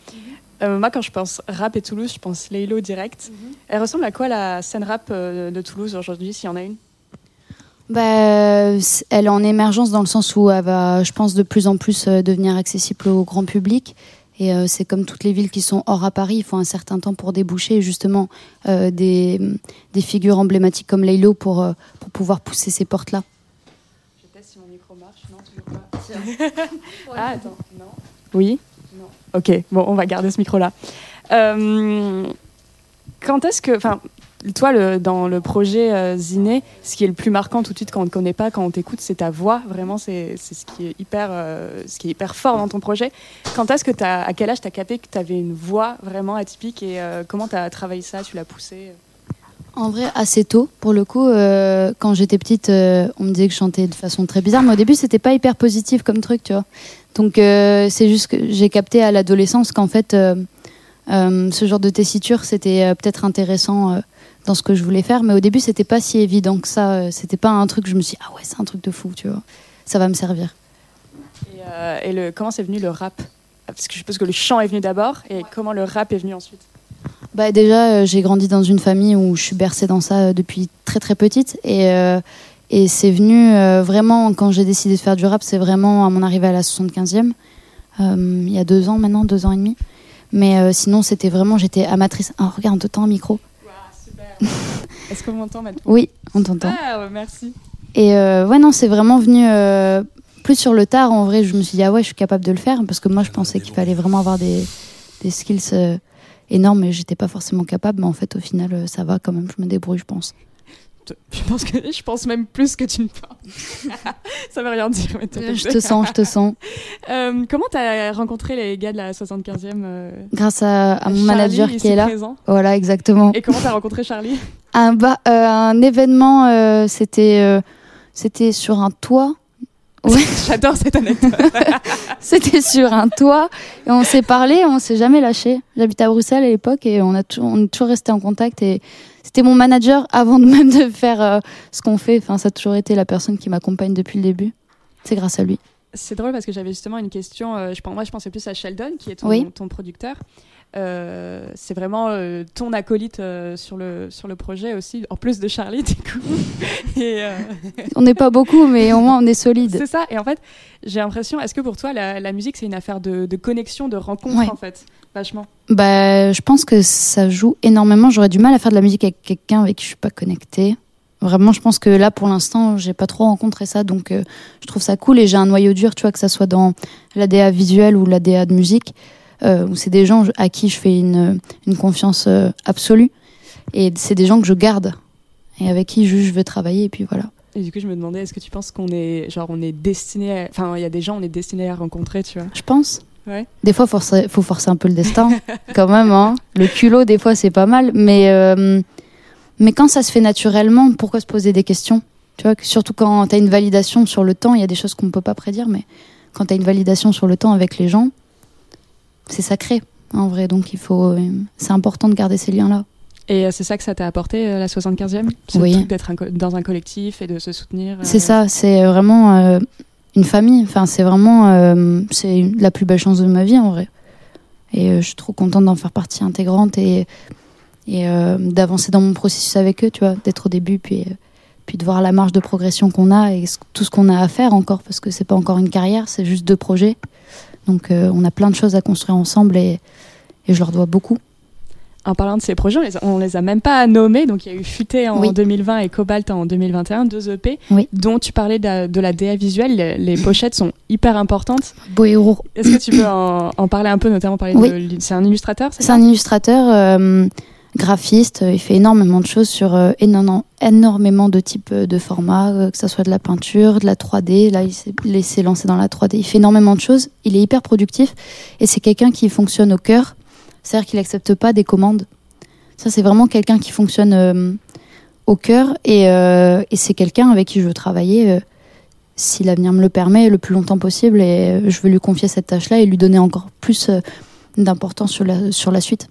Euh, moi, quand je pense rap et Toulouse, je pense Laylo direct. Elle ressemble à quoi la scène rap euh, de Toulouse aujourd'hui, s'il y en a une? Bah, Elle est en émergence dans le sens où elle va, je pense, de plus en plus euh, devenir accessible au grand public. Et euh, c'est comme toutes les villes qui sont hors à Paris, il faut un certain temps pour déboucher justement euh, des, des figures emblématiques comme Laylo pour, euh, pour pouvoir pousser ces portes-là. Je teste si mon micro marche. Non, toujours pas. ah, attends, non. Oui Ok, bon, on va garder ce micro-là. Euh, quand est-ce que. Enfin, toi, dans le projet euh, Ziné, ce qui est le plus marquant tout de suite quand on ne connaît pas, quand on t'écoute, c'est ta voix. Vraiment, c'est ce, qui est hyper, euh, ce qui est hyper fort dans ton projet. Quand est-ce que tu à quel âge tu as capté que tu avais une voix vraiment atypique et euh, comment tu as travaillé ça Tu l'as poussé? En vrai, assez tôt. Pour le coup, quand j'étais petite, on me disait que je chantais de façon très bizarre. Mais au début, c'était pas hyper positif comme truc, tu vois. Donc, euh, c'est juste que j'ai capté à l'adolescence qu'en fait, euh, euh, ce genre de tessiture, c'était peut-être intéressant dans ce que je voulais faire. Mais au début, c'était pas si évident que ça. C'était pas un truc, je me suis dit, ah ouais, c'est un truc de fou, tu vois. Ça va me servir. Et, et le, comment c'est venu le rap? Parce que je suppose que le chant est venu d'abord et comment le rap est venu ensuite? Bah déjà, j'ai grandi dans une famille où je suis bercée dans ça depuis très très petite et et c'est venu euh, vraiment quand j'ai décidé de faire du rap, c'est vraiment à mon arrivée à la 75e, euh, il y a deux ans maintenant, deux ans et demi. Mais euh, sinon, c'était vraiment, j'étais amatrice. Ah, regarde, on t'entend un micro. Est-ce qu'on m'entend maintenant? Oui, on t'entend. Ah, merci. Et ouais, non, c'est vraiment venu plus sur le tard. En vrai, je me suis dit, ah ouais, je suis capable de le faire. Parce que moi, je pensais qu'il fallait vraiment avoir des, des skills euh, énormes et j'étais pas forcément capable. Mais en fait, au final, ça va quand même. Je me débrouille, je pense. Je pense, que, je pense même plus que tu ne penses. ça veut rien dire. Mais t'as Euh, je te sens, je te sens. Euh, comment tu as rencontré les gars de la 75e euh, Grâce à, à mon Charlie, manager qui est là. présent Voilà, exactement. Et comment tu as rencontré Charlie? Un, euh, un événement, c'était euh, c'était sur un toit Ouais. J'adore cette anecdote. C'était sur un toit et on s'est parlé, on s'est jamais lâché. J'habitais à Bruxelles à l'époque et on a on est toujours resté en contact et c'était mon manager avant de même de faire euh, ce qu'on fait. Enfin, ça a toujours été la personne qui m'accompagne depuis le début. C'est grâce à lui. C'est drôle parce que j'avais justement une question. euh, je, moi, je pensais plus à Sheldon, qui est ton, Oui. ton producteur. Euh, c'est vraiment euh, ton acolyte euh, sur, le, sur le projet aussi, en plus de Charlie, du coup. Et, On n'est pas beaucoup, mais au moins on est solide. c'est ça. Et en fait, j'ai l'impression, est-ce que pour toi, la, la musique, c'est une affaire de, de connexion, de rencontre, Ouais. en fait? Vachement. Bah, je pense que ça joue énormément. J'aurais du mal à faire de la musique avec quelqu'un avec qui je suis pas connectée. Vraiment, je pense que là, pour l'instant, j'ai pas trop rencontré ça, donc je trouve ça cool. Et j'ai un noyau dur, tu vois, que ça soit dans l'ADA visuelle ou l'ADA de musique, où c'est des gens à qui je fais une, une confiance euh, absolue. Et c'est des gens que je garde et avec qui je, je veux travailler. Et puis voilà. Et du coup, je me demandais, est-ce que tu penses qu'on est, genre, on est destiné à... Enfin, il y a des gens, on est destiné à rencontrer, tu vois? Je pense. Ouais. Des fois, forcer- faut forcer un peu le destin, quand même. Hein. Le culot, des fois, c'est pas mal. Mais, euh, mais quand ça se fait naturellement, pourquoi se poser des questions? Tu vois, Surtout quand tu as une validation sur le temps, il y a des choses qu'on ne peut pas prédire, mais quand tu as une validation sur le temps avec les gens, c'est sacré, en vrai. Donc, il faut, euh, c'est important de garder ces liens-là. Et euh, c'est ça que ça t'a apporté, euh, la 75e Ce Oui. d'être dans un collectif et de se soutenir. euh, C'est ça, c'est vraiment euh, une famille. Enfin, c'est vraiment euh, c'est la plus belle chance de ma vie en vrai. Et je suis trop contente d'en faire partie intégrante et, et d'avancer dans mon processus avec eux, tu vois, d'être au début, puis, puis de voir la marge de progression qu'on a et tout ce qu'on a à faire encore, parce que c'est pas encore une carrière, c'est juste deux projets. Donc euh, on a plein de choses à construire ensemble et, et je leur dois beaucoup. En parlant de ces projets, on les, a, on les a même pas nommés. Donc, il y a eu Futé en Oui. 2020 et Cobalt en 2021, deux EP, Oui. dont tu parlais de la, de la DA visuelle. Les, les pochettes sont hyper importantes. Héros. Est-ce que tu peux en, en parler un peu, notamment parler Oui. de. C'est un illustrateur, c'est un illustrateur, euh, graphiste. Il fait énormément de choses sur euh, énorme- énormément de types de formats, euh, que ça soit de la peinture, de la 3D. Là, il s'est lancer dans la 3D. Il fait énormément de choses. Il est hyper productif et c'est quelqu'un qui fonctionne au cœur. C'est-à-dire qu'il n'accepte pas des commandes. Ça, c'est vraiment quelqu'un qui fonctionne euh, au cœur et, euh, et c'est quelqu'un avec qui je veux travailler. si l'avenir me le permet, le plus longtemps possible, et je veux lui confier cette tâche-là et lui donner encore plus d'importance sur la, sur la suite.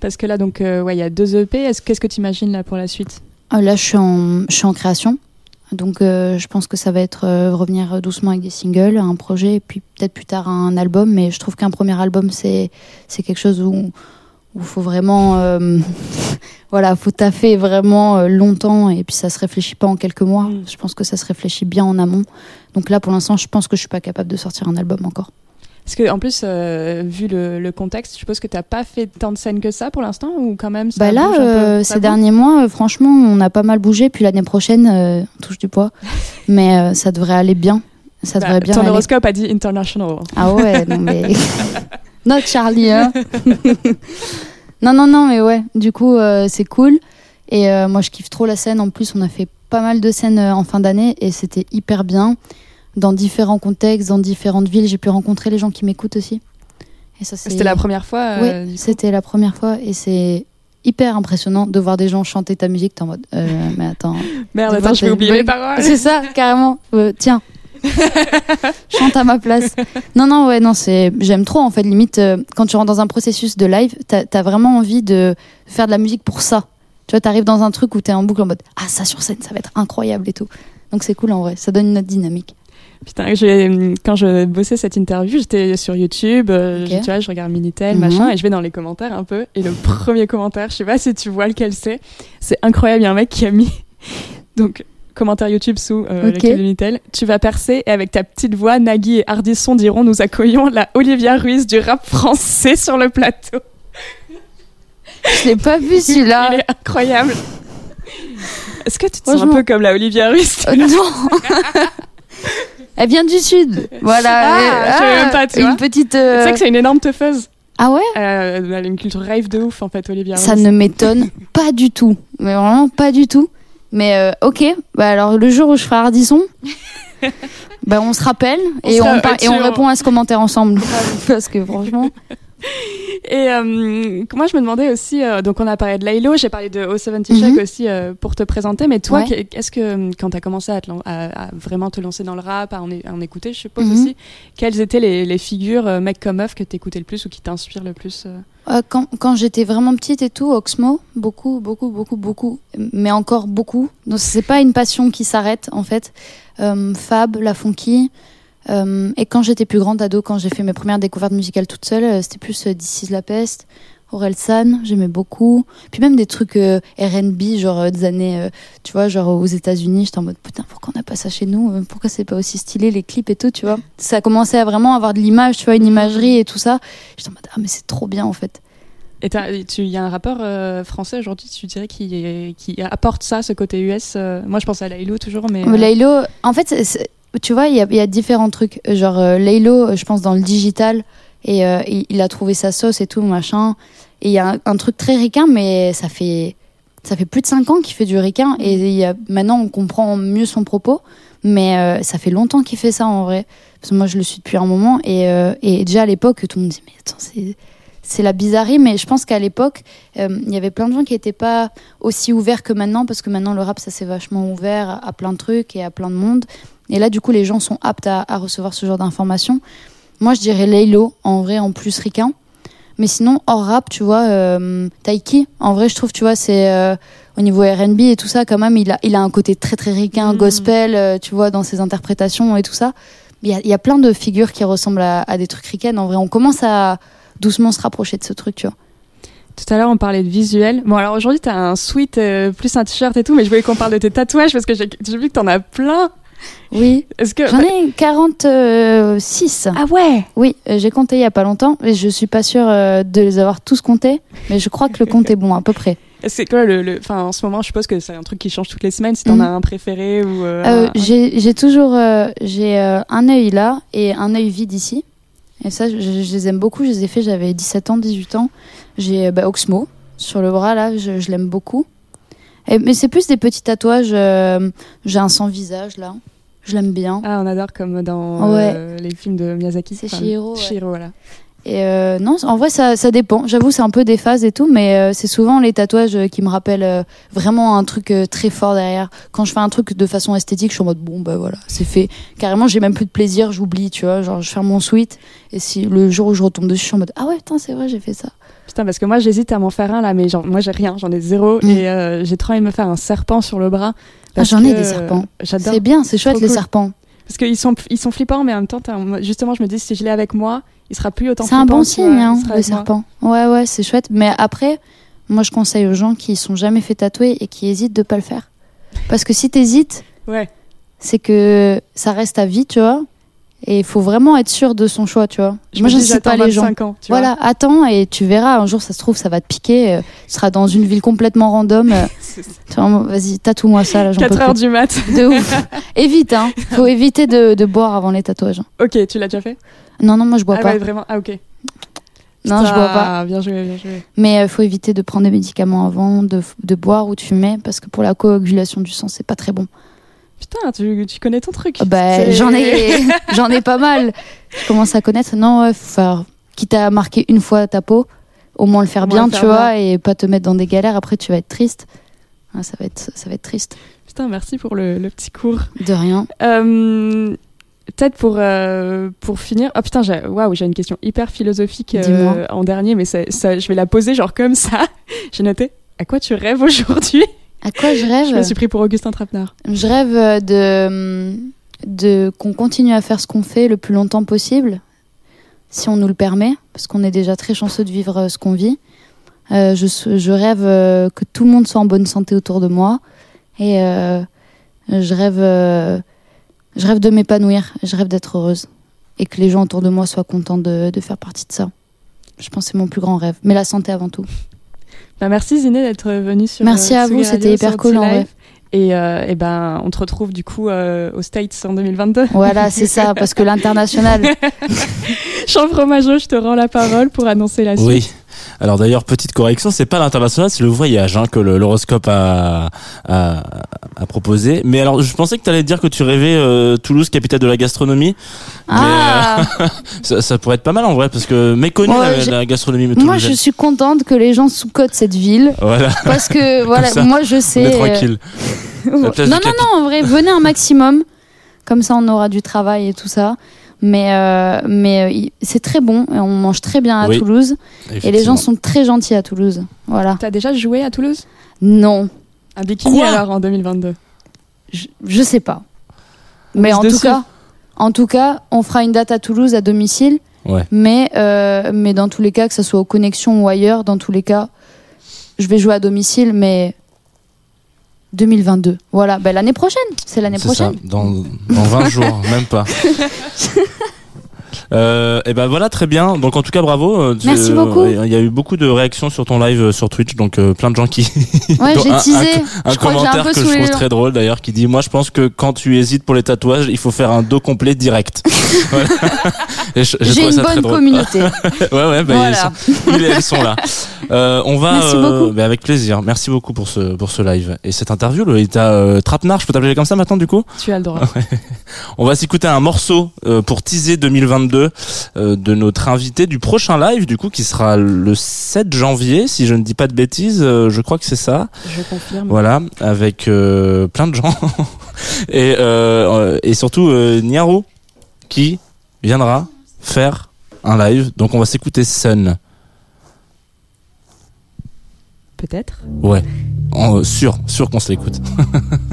Parce que là, donc, ouais, il y a deux EP. Est-ce- Qu'est-ce que tu imagines là pour la suite? Là, je suis en, je suis en création. Donc, euh, je pense que ça va être euh, revenir doucement avec des singles, un projet, et puis peut-être plus tard un album. Mais je trouve qu'un premier album, c'est quelque chose où où faut vraiment, euh, voilà, faut taffer vraiment euh, longtemps, et puis ça se réfléchit pas en quelques mois. Mm. Je pense que ça se réfléchit bien en amont. Donc là, pour l'instant, je pense que je suis pas capable de sortir un album encore. Parce que, en plus, euh, vu le, le contexte, je suppose que tu n'as pas fait tant de scènes que ça pour l'instant Ou quand même ça Bah là, peu euh, ces derniers mois, euh, franchement, on a pas mal bougé. Puis l'année prochaine, on touche du poids, mais ça devrait aller bien. Ça Bah, devrait bien Ton horoscope a dit international. Ah ouais, non mais notre Charlie, hein. non non non, mais ouais. Du coup, c'est cool. Et moi, je kiffe trop la scène. En plus, on a fait pas mal de scènes en fin d'année et c'était hyper bien. Dans différents contextes, dans différentes villes, j'ai pu rencontrer les gens qui m'écoutent aussi. Et ça, c'est. C'était la première fois euh, Oui, c'était la première fois et c'est hyper impressionnant de voir des gens chanter ta musique. T'es en mode, euh, mais attends. Merde, de attends, je vais oublier les paroles. C'est ça, carrément. Euh, tiens, chante à ma place. Non, non, ouais, non, c'est. J'aime trop en fait. Limite, euh, quand tu rentres dans un processus de live, t'as as vraiment envie de faire de la musique pour ça. Tu vois, t'arrives dans un truc où t'es en boucle en mode, ah ça sur scène, ça va être incroyable et tout. Donc c'est cool en vrai. Ça donne une autre dynamique. Putain, j'ai- quand je bossais cette interview, j'étais sur YouTube, euh, je- tu vois, je regarde Minitel, Mhm. machin, et je vais dans les commentaires un peu. Et le premier commentaire, je sais pas si tu vois lequel c'est, c'est incroyable. Il y a un mec qui a mis, donc, commentaire YouTube sous euh, de Minitel. Tu vas percer et avec ta petite voix, Nagui et Hardisson diront Nous accueillons la Olivia Ruiz du rap français sur le plateau. Je l'ai pas vu Il celui-là. est incroyable. Est-ce que tu te sens un peu comme la Olivia Ruiz? Euh, non. Elle vient du sud. Voilà. Ah, je même pas, tu une vois. petite. Tu euh, sais que c'est une énorme teufeuse. Ah ouais? Euh, elle a une culture rave de ouf, en fait, Olivia Ça ne m'étonne pas du tout. Mais vraiment pas du tout. Mais euh, ok, bah alors le jour où je ferai Ardisson, bah on se rappelle On et, on, et on répond à ce commentaire ensemble. Parce que franchement, Et euh, moi, je me demandais aussi, euh, donc on a parlé de Laylo, j'ai parlé de O70 Mhm. Shack aussi euh, pour te présenter, mais toi, Ouais. qu'est- est-ce que quand tu as commencé à, te lan- à- à vraiment te lancer dans le rap, à en, é- à en écouter, je suppose Mhm. aussi, quelles étaient les, les figures, mecs comme meufs, que t'écoutais le plus ou qui t'inspirent le plus quand quand j'étais vraiment petite et tout, Oxmo, beaucoup, beaucoup, beaucoup, beaucoup, mais encore beaucoup. Donc c'est pas une passion qui s'arrête en fait. Fab, La Funky. Euh, et quand j'étais plus grande ado, quand j'ai fait mes premières découvertes musicales toute seule, euh, c'était plus euh, This is la peste, Orelsan, j'aimais beaucoup. Puis même des trucs euh, R&B, genre euh, des années, euh, tu vois, genre aux États-Unis, j'étais en mode putain, pourquoi on n'a pas ça chez nous? Pourquoi c'est pas aussi stylé les clips et tout, tu vois? Ça a commencé à vraiment avoir de l'image, tu vois, une imagerie et tout ça. J'étais en mode ah mais c'est trop bien en fait. Et il y a un rappeur français aujourd'hui, tu dirais, qui, apporte ça, ce côté US Moi, je pense à Laylo toujours, mais. Laylo, en fait, c'est- tu vois, il y a, y a différents trucs. Genre, euh, Laylo, euh, je pense dans le digital, et euh, il, il a trouvé sa sauce et tout, machin. Et il y a un, un truc très ricain, mais ça fait, ça fait plus de 5 ans qu'il fait du ricain. Et il y a, maintenant, on comprend mieux son propos. Mais euh, ça fait longtemps qu'il fait ça, en vrai. Parce que moi, je le suis depuis un moment. Et, et déjà à l'époque, tout le monde dit, mais attends, c'est. C'est la bizarrerie, mais je pense qu'à l'époque, euh, il y avait plein de gens qui n'étaient pas aussi ouverts que maintenant, parce que maintenant le rap, ça s'est vachement ouvert à, à plein de trucs et à plein de monde. Et là, du coup, les gens sont aptes à, à recevoir ce genre d'informations. Moi, je dirais Laylo, en vrai, en plus ricain. Mais sinon, hors rap, tu vois, euh, Taiki, en vrai, je trouve, tu vois, c'est euh, au niveau RB et tout ça, quand même, il a, il a un côté très, très ricain, Mm. gospel, euh, tu vois, dans ses interprétations et tout ça. Il y a, il y a plein de figures qui ressemblent à, à des trucs ricains. En vrai, on commence à doucement se rapprocher de ce truc, tu vois. Tout à l'heure, on parlait de visuel. Bon, alors aujourd'hui, t'as un sweat euh, plus un t-shirt et tout, mais je voulais qu'on parle de tes tatouages parce que j'ai j'ai vu que t'en as plein. Oui, Est-ce que. j'en ai 46. Ah ouais Oui, euh, j'ai compté il y a pas longtemps, et je suis pas sûre euh, de les avoir tous comptés, mais je crois que le compte est bon, à peu près. C'est quoi le. le- Enfin, en ce moment, je suppose que c'est un truc qui change toutes les semaines. Si t'en Mhm. as un préféré ou. euh, Euh, un- j'ai toujours euh, j'ai un œil là et un œil vide ici. Et ça, je, je les aime beaucoup. Je les ai fait, j'avais 17 ans, 18 ans. J'ai bah, Oxmo sur le bras là, je, je l'aime beaucoup. Et- mais c'est plus des petits tatouages. euh, j'ai un sans visage là, je l'aime bien. Ah, on adore comme dans Ouais. euh, les films de Miyazaki. C'est Enfin, Chihiro, ouais. Chihiro, voilà. Et euh, non, en vrai, ça, ça dépend. J'avoue, c'est un peu des phases et tout, mais euh, c'est souvent les tatouages euh, qui me rappellent euh, vraiment un truc euh, très fort derrière. Quand je fais un truc de façon esthétique, je suis en mode bon, bah voilà, c'est fait. Carrément, j'ai même plus de plaisir, j'oublie, tu vois. Genre, je ferme mon sweat et si le jour où je retombe dessus, je suis en mode ah ouais, putain, c'est vrai, j'ai fait ça. Putain, parce que moi, j'hésite à m'en faire un là, mais genre, moi, j'ai rien, j'en ai zéro. Mm. Et euh, j'ai trop envie de me faire un serpent sur le bras. Ah, j'en ai des serpents. euh, J'adore. C'est bien, c'est chouette les cool. serpents. Parce qu'ils sont, ils sont flippants, mais en même temps, justement, je me dis, si je l'ai avec moi, il sera plus autant C'est un bon signe, hein, le moi. serpent. Ouais, ouais, c'est chouette. Mais après, moi, je conseille aux gens qui sont jamais fait tatouer et qui hésitent de pas le faire. Parce que si t'hésites, Ouais. c'est que ça reste à vie, tu vois. Et il faut vraiment être sûr de son choix, tu vois. Je Moi, me dis, j'incite pas les gens. 25 ans, tu vois. Voilà, attends et tu verras. Un jour, ça se trouve, ça va te piquer. euh, Tu seras dans une ville complètement random. euh, Vas-y, tatoue-moi ça, là, j'en peux 4 heures plus. du mat. De ouf. Évite, hein. Faut éviter de, de boire avant les tatouages. ok, tu l'as déjà fait? Non, non, moi, je bois Ah pas. ouais, vraiment? Ah, ok. Non, je bois pas. Ah, bien joué, bien joué. Mais il faut éviter de prendre des médicaments avant, de, de boire ou de fumer, parce que pour la coagulation du sang, c'est pas très bon. Putain, tu, tu connais ton truc. Ah Bah, j'en ai, j'en ai pas mal. Je commence à connaître. Non, ouais, faut faire, quitte à marquer une fois ta peau, au moins le faire moins bien, le faire tu vois, et pas te mettre dans des galères. Après, tu vas être triste. Ah, ça va être, ça va être triste. Putain, merci pour le, le petit cours. De rien. Euh, Peut-être pour, euh, pour finir. Ah putain, j'ai j'ai une question hyper philosophique euh, en dernier, mais ça, ça- je vais la poser genre comme ça. J'ai noté. À quoi tu rêves aujourd'hui? À quoi je rêve Je me suis pris pour Augustin Trapenard. Je rêve de, de qu'on continue à faire ce qu'on fait le plus longtemps possible, si on nous le permet, parce qu'on est déjà très chanceux de vivre euh, ce qu'on vit. Euh, je, je rêve euh, que tout le monde soit en bonne santé autour de moi, et euh, je rêve, euh, je rêve de m'épanouir, je rêve d'être heureuse, et que les gens autour de moi soient contents de, de faire partie de ça. Je pense que c'est mon plus grand rêve, mais la santé avant tout. Bah, merci Ziné d'être venue sur. Merci euh, à vous, c'était hyper cool, en vrai. Et, euh, et ben, on te retrouve du coup euh, aux States en 2022. Voilà, c'est ça, parce que l'international, Jean Fromageau, je te rends la parole pour annoncer la suite. Oui. Alors d'ailleurs, petite correction, c'est pas l'international, c'est le voyage hein, que l'horoscope a, a, a proposé. Mais alors, je pensais que tu allais dire que tu rêvais euh, Toulouse, capitale de la gastronomie. Ah, Mais, euh, ça, ça pourrait être pas mal en vrai, parce que méconnu Ouais, la, gastronomie moi je suis contente que les gens sous-cotent cette ville Voilà, parce que voilà, ça, moi je on sais. est euh, tranquille. non, non, non, en vrai, venez un maximum. Comme ça, on aura du travail et tout ça. Mais, euh, mais euh, c'est très bon. et On mange très bien à Oui, Toulouse. Et les gens sont très gentils à Toulouse. Voilà. T'as déjà joué à Toulouse? Non, Un bikini Quoi? alors en 2022 je, je sais pas. Mais en tout, dessus. cas, en tout cas, on fera une date à Toulouse à domicile. Ouais. Mais, euh, mais dans tous les cas, que ce soit aux connexions ou ailleurs, dans tous les cas, je vais jouer à domicile, mais 2022. Voilà, ben, l'année prochaine. C'est l'année ça, prochaine. dans, dans 20 jours, même pas. Euh, et ben voilà très bien donc en tout cas bravo Euh, Merci beaucoup. il y a eu beaucoup de réactions sur ton live euh, sur Twitch donc euh, plein de gens qui Ouais, j'ai un- teasé. un commentaire que je trouve très drôle d'ailleurs qui dit moi je pense que quand tu hésites pour les tatouages il faut faire un dos complet direct Voilà. J'ai une bonne communauté. ouais ouais bah, Voilà. ils, sont, ils, elles sont là Euh, on va Merci beaucoup. bah, avec plaisir merci beaucoup pour ce pour ce live et cette interview Lolita euh, Trapenard je peux t'appeler comme ça maintenant du coup? Tu as le droit. on va s'écouter un morceau euh, pour teaser 2022 euh, de notre invité du prochain live, du coup, qui sera le 7 janvier, si je ne dis pas de bêtises. euh, je crois que c'est ça. Je confirme. Voilà, avec euh, plein de gens et et surtout Niaro qui viendra faire un live. Donc on va s'écouter Sun. Peut-être. Ouais, en, sûr, sûr qu'on se l'écoute.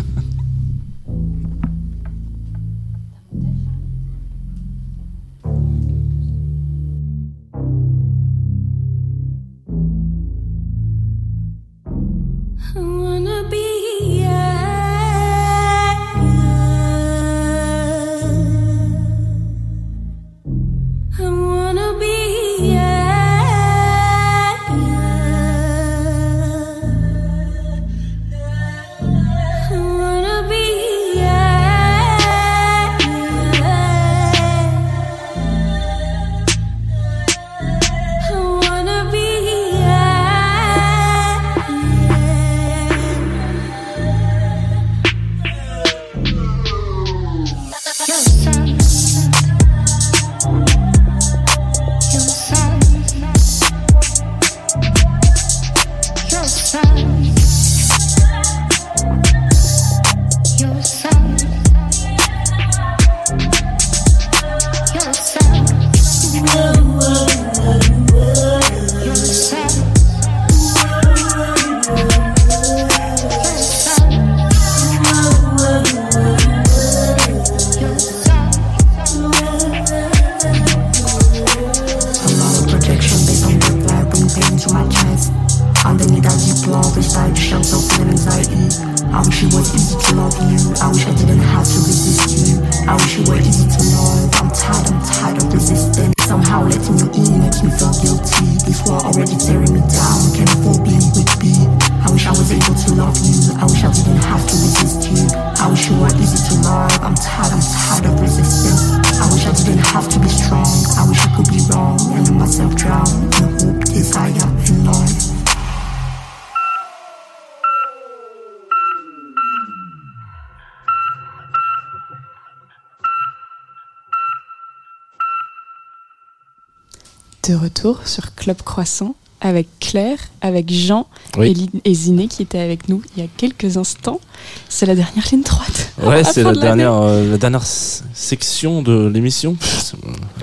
retour sur Club Croissant avec Claire, avec Jean Oui. et, Ziné qui étaient avec nous il y a quelques instants. C'est la dernière ligne droite. Ouais, c'est la de dernière, euh, la dernière section de l'émission.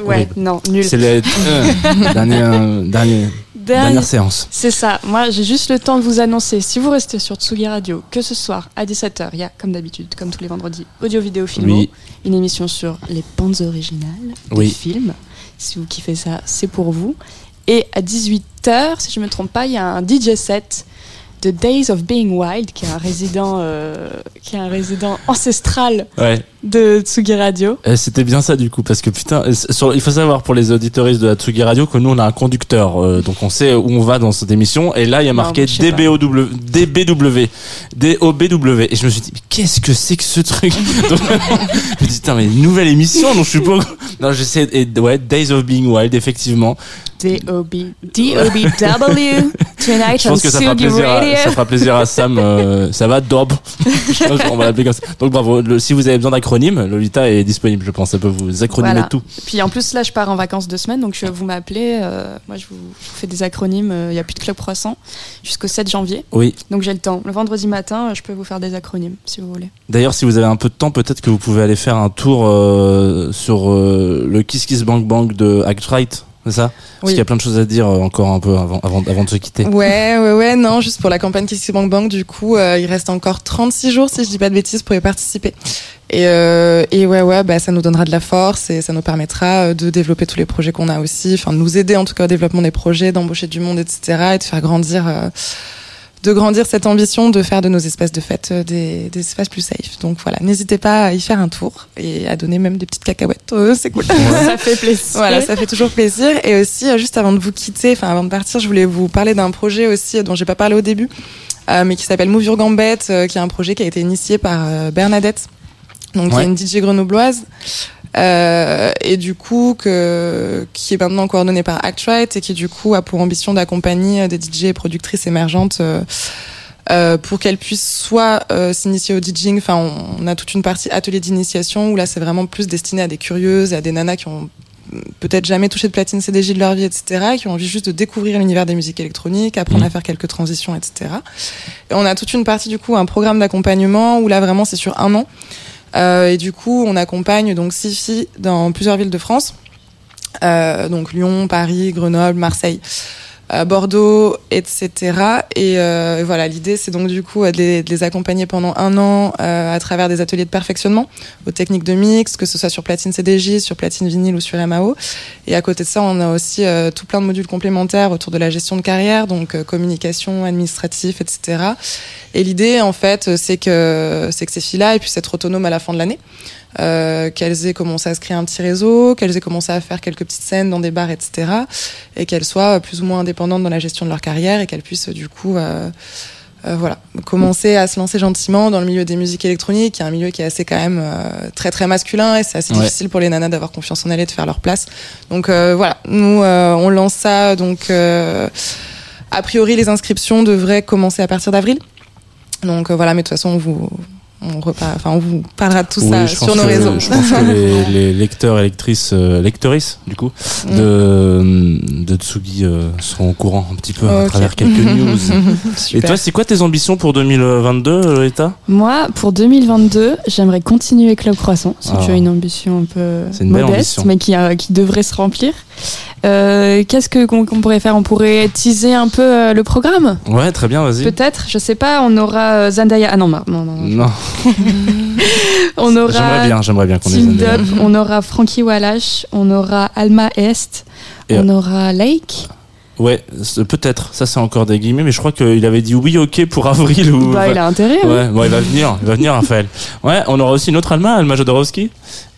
Ouais, non, nul. C'est la euh, dernière, dernière, Dernier- dernière séance. C'est ça. Moi, j'ai juste le temps de vous annoncer, si vous restez sur Tsugi Radio, que ce soir à 17h, il y a, comme d'habitude, comme tous les vendredis, Audio Vidéo Filmo, Oui. une émission sur les bandes originales des films. Si vous kiffez ça, c'est pour vous. Et à 18h, si je ne me trompe pas, il y a un DJ set The Days of Being Wild, qui est un résident, euh, qui est un résident ancestral Ouais. de Tsugi Radio. Euh, C'était bien ça du coup parce que putain, euh, sur- il faut savoir pour les auditoristes de la Tsugi Radio que nous on a un conducteur, euh, donc on sait où on va dans cette émission. Et là il y a Non, marqué. DBOW, DBW, DOBW. Et je me suis dit mais qu'est-ce que c'est que ce truc Donc, Je me dis putain mais nouvelle émission donc je suis pas. Non j'essaie et ouais Days of Being Wild effectivement. D-O-B, D-O-B-W, tonight on Tsugi Radio. Ça fera plaisir à Sam. euh, ça va pense qu'on va l'appeler comme ça. Donc bravo. Le- si vous avez besoin d'acronymes, Lolita est disponible. Je pense ça peut vous acronymer Voilà. tout. Puis en plus, là, je pars en vacances deux semaines, donc je, vous m'appelez. euh, moi, je vous, je vous fais des acronymes. Il n'y a plus de club croissant jusqu'au 7 janvier. Oui. Donc j'ai le temps. Le vendredi matin, euh, je peux vous faire des acronymes si vous voulez. D'ailleurs, si vous avez un peu de temps, peut-être que vous pouvez aller faire un tour euh, sur euh, le Kiss Kiss Bank Bank de Act Right, c'est ça Parce Oui. qu'il y a plein de choses à dire euh, encore un peu avant, avant, avant de se quitter. Ouais, ouais, ouais, non, juste pour la campagne Kiss Kiss Bank Bank, du coup, euh, il reste encore 36 jours, si je dis pas de bêtises, pour y participer. Et, euh, et ouais, ouais, bah, ça nous donnera de la force et ça nous permettra euh, de développer tous les projets qu'on a aussi, enfin, de nous aider en tout cas au développement des projets, d'embaucher du monde, etc. et de faire grandir, euh, de grandir cette ambition de faire de nos espaces de fête euh, des, des espaces plus safe. Donc voilà, n'hésitez pas à y faire un tour et à donner même des petites cacahuètes, euh, c'est cool. Ça fait plaisir. Voilà, ça fait toujours plaisir. Et aussi, euh, juste avant de vous quitter, enfin avant de partir, je voulais vous parler d'un projet aussi dont j'ai pas parlé au début, euh, mais qui s'appelle Move Your Gambette, euh, qui est un projet qui a été initié par euh, Bernadette, donc qui Ouais. est une DJ grenobloise. Euh, et du coup que qui est maintenant coordonnée par Actrite et qui du coup a pour ambition d'accompagner euh, des DJ et productrices émergentes euh, euh, pour qu'elles puissent soit euh, s'initier au DJing, enfin on, on a toute une partie atelier d'initiation où là c'est vraiment plus destiné à des curieuses et à des nanas qui ont peut-être jamais touché de platine CDJ de leur vie, etc., qui ont envie juste de découvrir l'univers des musiques électroniques, apprendre Mhm. à faire quelques transitions, etc. Et on a toute une partie du coup un programme d'accompagnement où là vraiment c'est sur un an. Euh, et du coup, on accompagne donc six filles dans plusieurs villes de France, Euh, donc Lyon, Paris, Grenoble, Marseille, euh, Bordeaux, etc. Et euh, voilà, l'idée c'est donc du coup euh, de les, de les accompagner pendant un an euh, à travers des ateliers de perfectionnement aux techniques de mix, que ce soit sur platine CDJ, sur platine vinyle ou sur MAO. Et à côté de ça, on a aussi euh, tout plein de modules complémentaires autour de la gestion de carrière, donc euh, communication, administratif, etc. Et l'idée, en fait, euh, c'est que c'est que ces filles-là aient pu être autonomes à la fin de l'année, euh, qu'elles aient commencé à se créer un petit réseau, qu'elles aient commencé à faire quelques petites scènes dans des bars, etc. Et qu'elles soient plus ou moins indépendantes dans la gestion de leur carrière et qu'elles puissent du coup, euh, euh, voilà, commencer à se lancer gentiment dans le milieu des musiques électroniques, qui est un milieu qui est assez quand même euh, très très masculin et c'est assez Ouais. difficile pour les nanas d'avoir confiance en elles et de faire leur place. Donc euh, voilà, nous euh, on lance ça donc. euh, a priori, les inscriptions devraient commencer à partir d'avril. Donc euh, voilà, mais de toute façon, on vous, on, repart, enfin, on vous parlera de tout Oui, ça sur nos que- réseaux. Je pense que les, les lecteurs et lectrices, euh, lectrices, du coup, Mm. de, de Tsugi euh, seront au courant un petit peu à Ok. travers quelques news. Et toi, c'est quoi tes ambitions pour 2022, Lolita Moi, pour 2022, j'aimerais continuer Club Croissant. C'est Ah. une ambition un peu une modeste, ambition. mais qui devrait se remplir. Euh, Qu'est-ce que qu'on pourrait faire? On pourrait teaser un peu euh, le programme? Ouais, très bien, vas-y. Peut-être, je sais pas, on aura euh, Zendaya. Ah non, non, non, non. On j'aimerais aura bien, j'aimerais bien qu'on ait Up, on aura Frankie Wallace, on aura Alma Est, Et, on aura Lake. Ouais, peut-être. Ça, c'est encore des guillemets, mais je crois qu'il avait dit oui, ok pour avril ou. Bah, il a intérêt. hein. Ouais, bon, il va venir, il va venir, Raphaël. Ouais, on aura aussi une autre Alma, Alma Jodorowsky,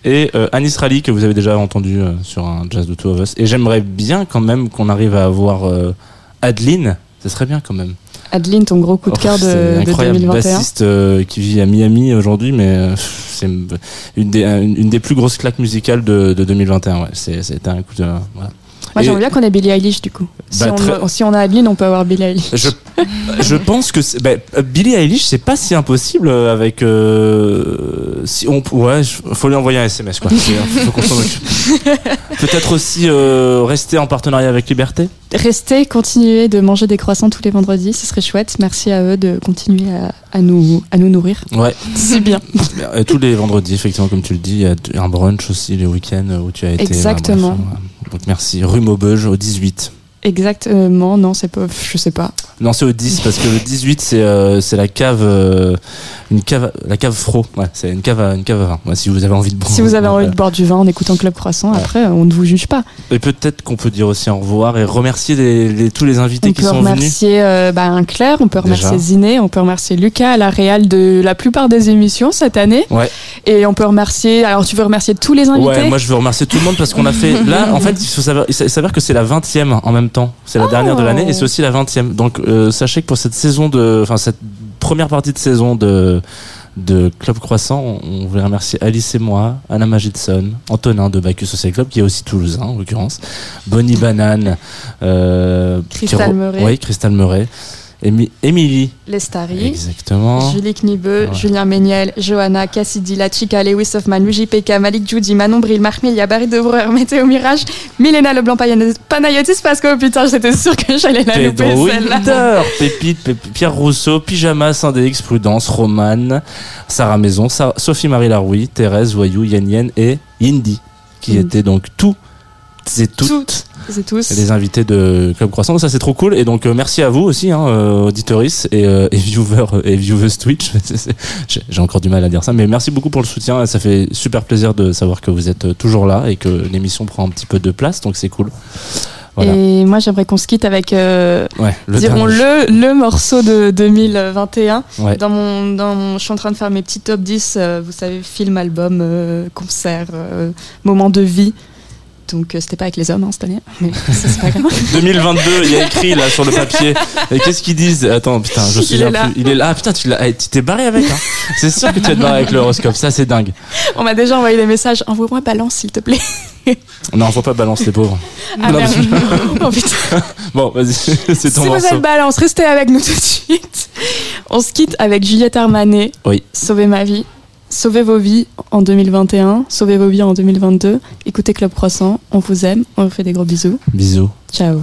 et euh, Anis Rally, que vous avez déjà entendu euh, sur un Jazz de Two of Us. Et j'aimerais bien quand même qu'on arrive à avoir euh, Adeline. Ce serait bien quand même. Adeline, ton gros coup de Oh, cœur c'est de, de incroyable, 2021. bassiste euh, qui vit à Miami aujourd'hui, mais euh, c'est une des, une, une des plus grosses claques musicales de, de 2021. Ouais, c'est- c'était un coup de. voilà. Moi, j'aimerais bien qu'on ait Billie Eilish du coup. Si, Bah, on, très- si on a Adeline, on peut avoir Billie Eilish. Je, je pense que c'est- bah, Billie Eilish, c'est pas si impossible avec. euh, si on, ouais, je- faut lui envoyer un SMS quoi. C'est- faut qu'on s'en occupe. Peut-être aussi euh, rester en partenariat avec Liberté. Restez, continuez de manger des croissants tous les vendredis, ce serait chouette. Merci à eux de continuer à, à nous, à nous nourrir. Ouais. C'est bien. Euh, Tous les vendredis, effectivement, comme tu le dis, il y a un brunch aussi les week-ends où tu as été. Exactement. Bref, euh, donc merci. Rue Maubeuge au 18. Exactement, non, c'est pas. Je sais pas. Non, c'est au 10 parce que le 18 c'est euh, c'est la cave euh, une cave la cave fro. Ouais, c'est une cave à, une cave à vin. Ouais, si vous avez envie de boire. Si vous avez envie de boire du vin en écoutant Club Croissant, Ouais. après, on ne vous juge pas. Et peut-être qu'on peut dire aussi au revoir et remercier les, les- tous les invités On qui peut sont venus. remercier euh, bah, un Claire, on peut Déjà. remercier Ziné, on peut remercier Lucas à la réal de la plupart des émissions cette année. Ouais. Et on peut remercier. Alors, tu veux remercier tous les invités? Ouais, moi je veux remercier tout le monde parce qu'on a fait. Là, en fait, il s'avère que c'est la 20e en même temps. C'est la Oh. dernière de l'année et c'est aussi la 20e. Donc euh, sachez que pour cette saison de. Enfin, cette première partie de saison de. De Club Croissant, on- on voulait remercier Alice et moi, Anna Magidson, Antonin de Bacchus Social Club, qui est aussi toulousain en l'occurrence, Bonnie Banane, euh, Crystal. Oui, Émi- Émilie, Lestari. exactement. Julie Knibeux, Ouais. Julien Méniel, Johanna, Cassidy, La Chica, Lewis Hoffman, Luigi PK, Malik Judy, Manon Bril, Marc Melia, Barry Debreur, Météo Mirage, Milena Leblanc Panayotis parce que putain, j'étais sûre que j'allais la louper celle-là. Pépite, Pép- Pierre Rousseau, Pyjama, Sindéx, Prudence, Romane, Sarah Maison, Sophie-Marie Laroui, Thérèse Voyou, Yann Yen et Indy, qui Indy. étaient donc tous et toutes, Toutes et tous. les invités de Club Croissant. Ça c'est trop cool et donc euh, merci à vous aussi, hein, euh, auditoris et, euh, et viewers et viewers Twitch. J'ai encore du mal à dire ça, mais merci beaucoup pour le soutien. Ça fait super plaisir de savoir que vous êtes toujours là et que l'émission prend un petit peu de place, donc c'est cool. Voilà. Et moi, j'aimerais qu'on se quitte avec, euh, Ouais, le dirons le, le morceau de 2021. Ouais. Dans mon, dans mon, je suis en train de faire mes petits top 10, euh, vous savez, film, album, euh, concert, moment de vie. Donc, euh, c'était pas avec les hommes hein, cette année, mais ça, c'est pas grave. 2022, il y a écrit là sur le papier. Et qu'est-ce qu'ils disent? Attends, putain, je suis Il est là. Il est là. Ah putain, tu eh, t'es barré avec. Hein. C'est sûr que tu vas te barrer avec l'horoscope. Ça, c'est dingue. On m'a déjà envoyé des messages. Envoie-moi balance, s'il te plaît. Non, faut pas balancer les pauvres. Ah, Non, mais- Oh, putain. Bon, vas-y, c'est ton Si vous morceau. êtes balance, restez avec nous tout de suite. On se quitte avec Juliette Armanet. Oui. Sauvez ma vie. Sauvez vos vies en 2021. Sauvez vos vies en 2022. Écoutez Club Croissant. On vous aime. On vous fait des gros bisous. Bisous. Ciao.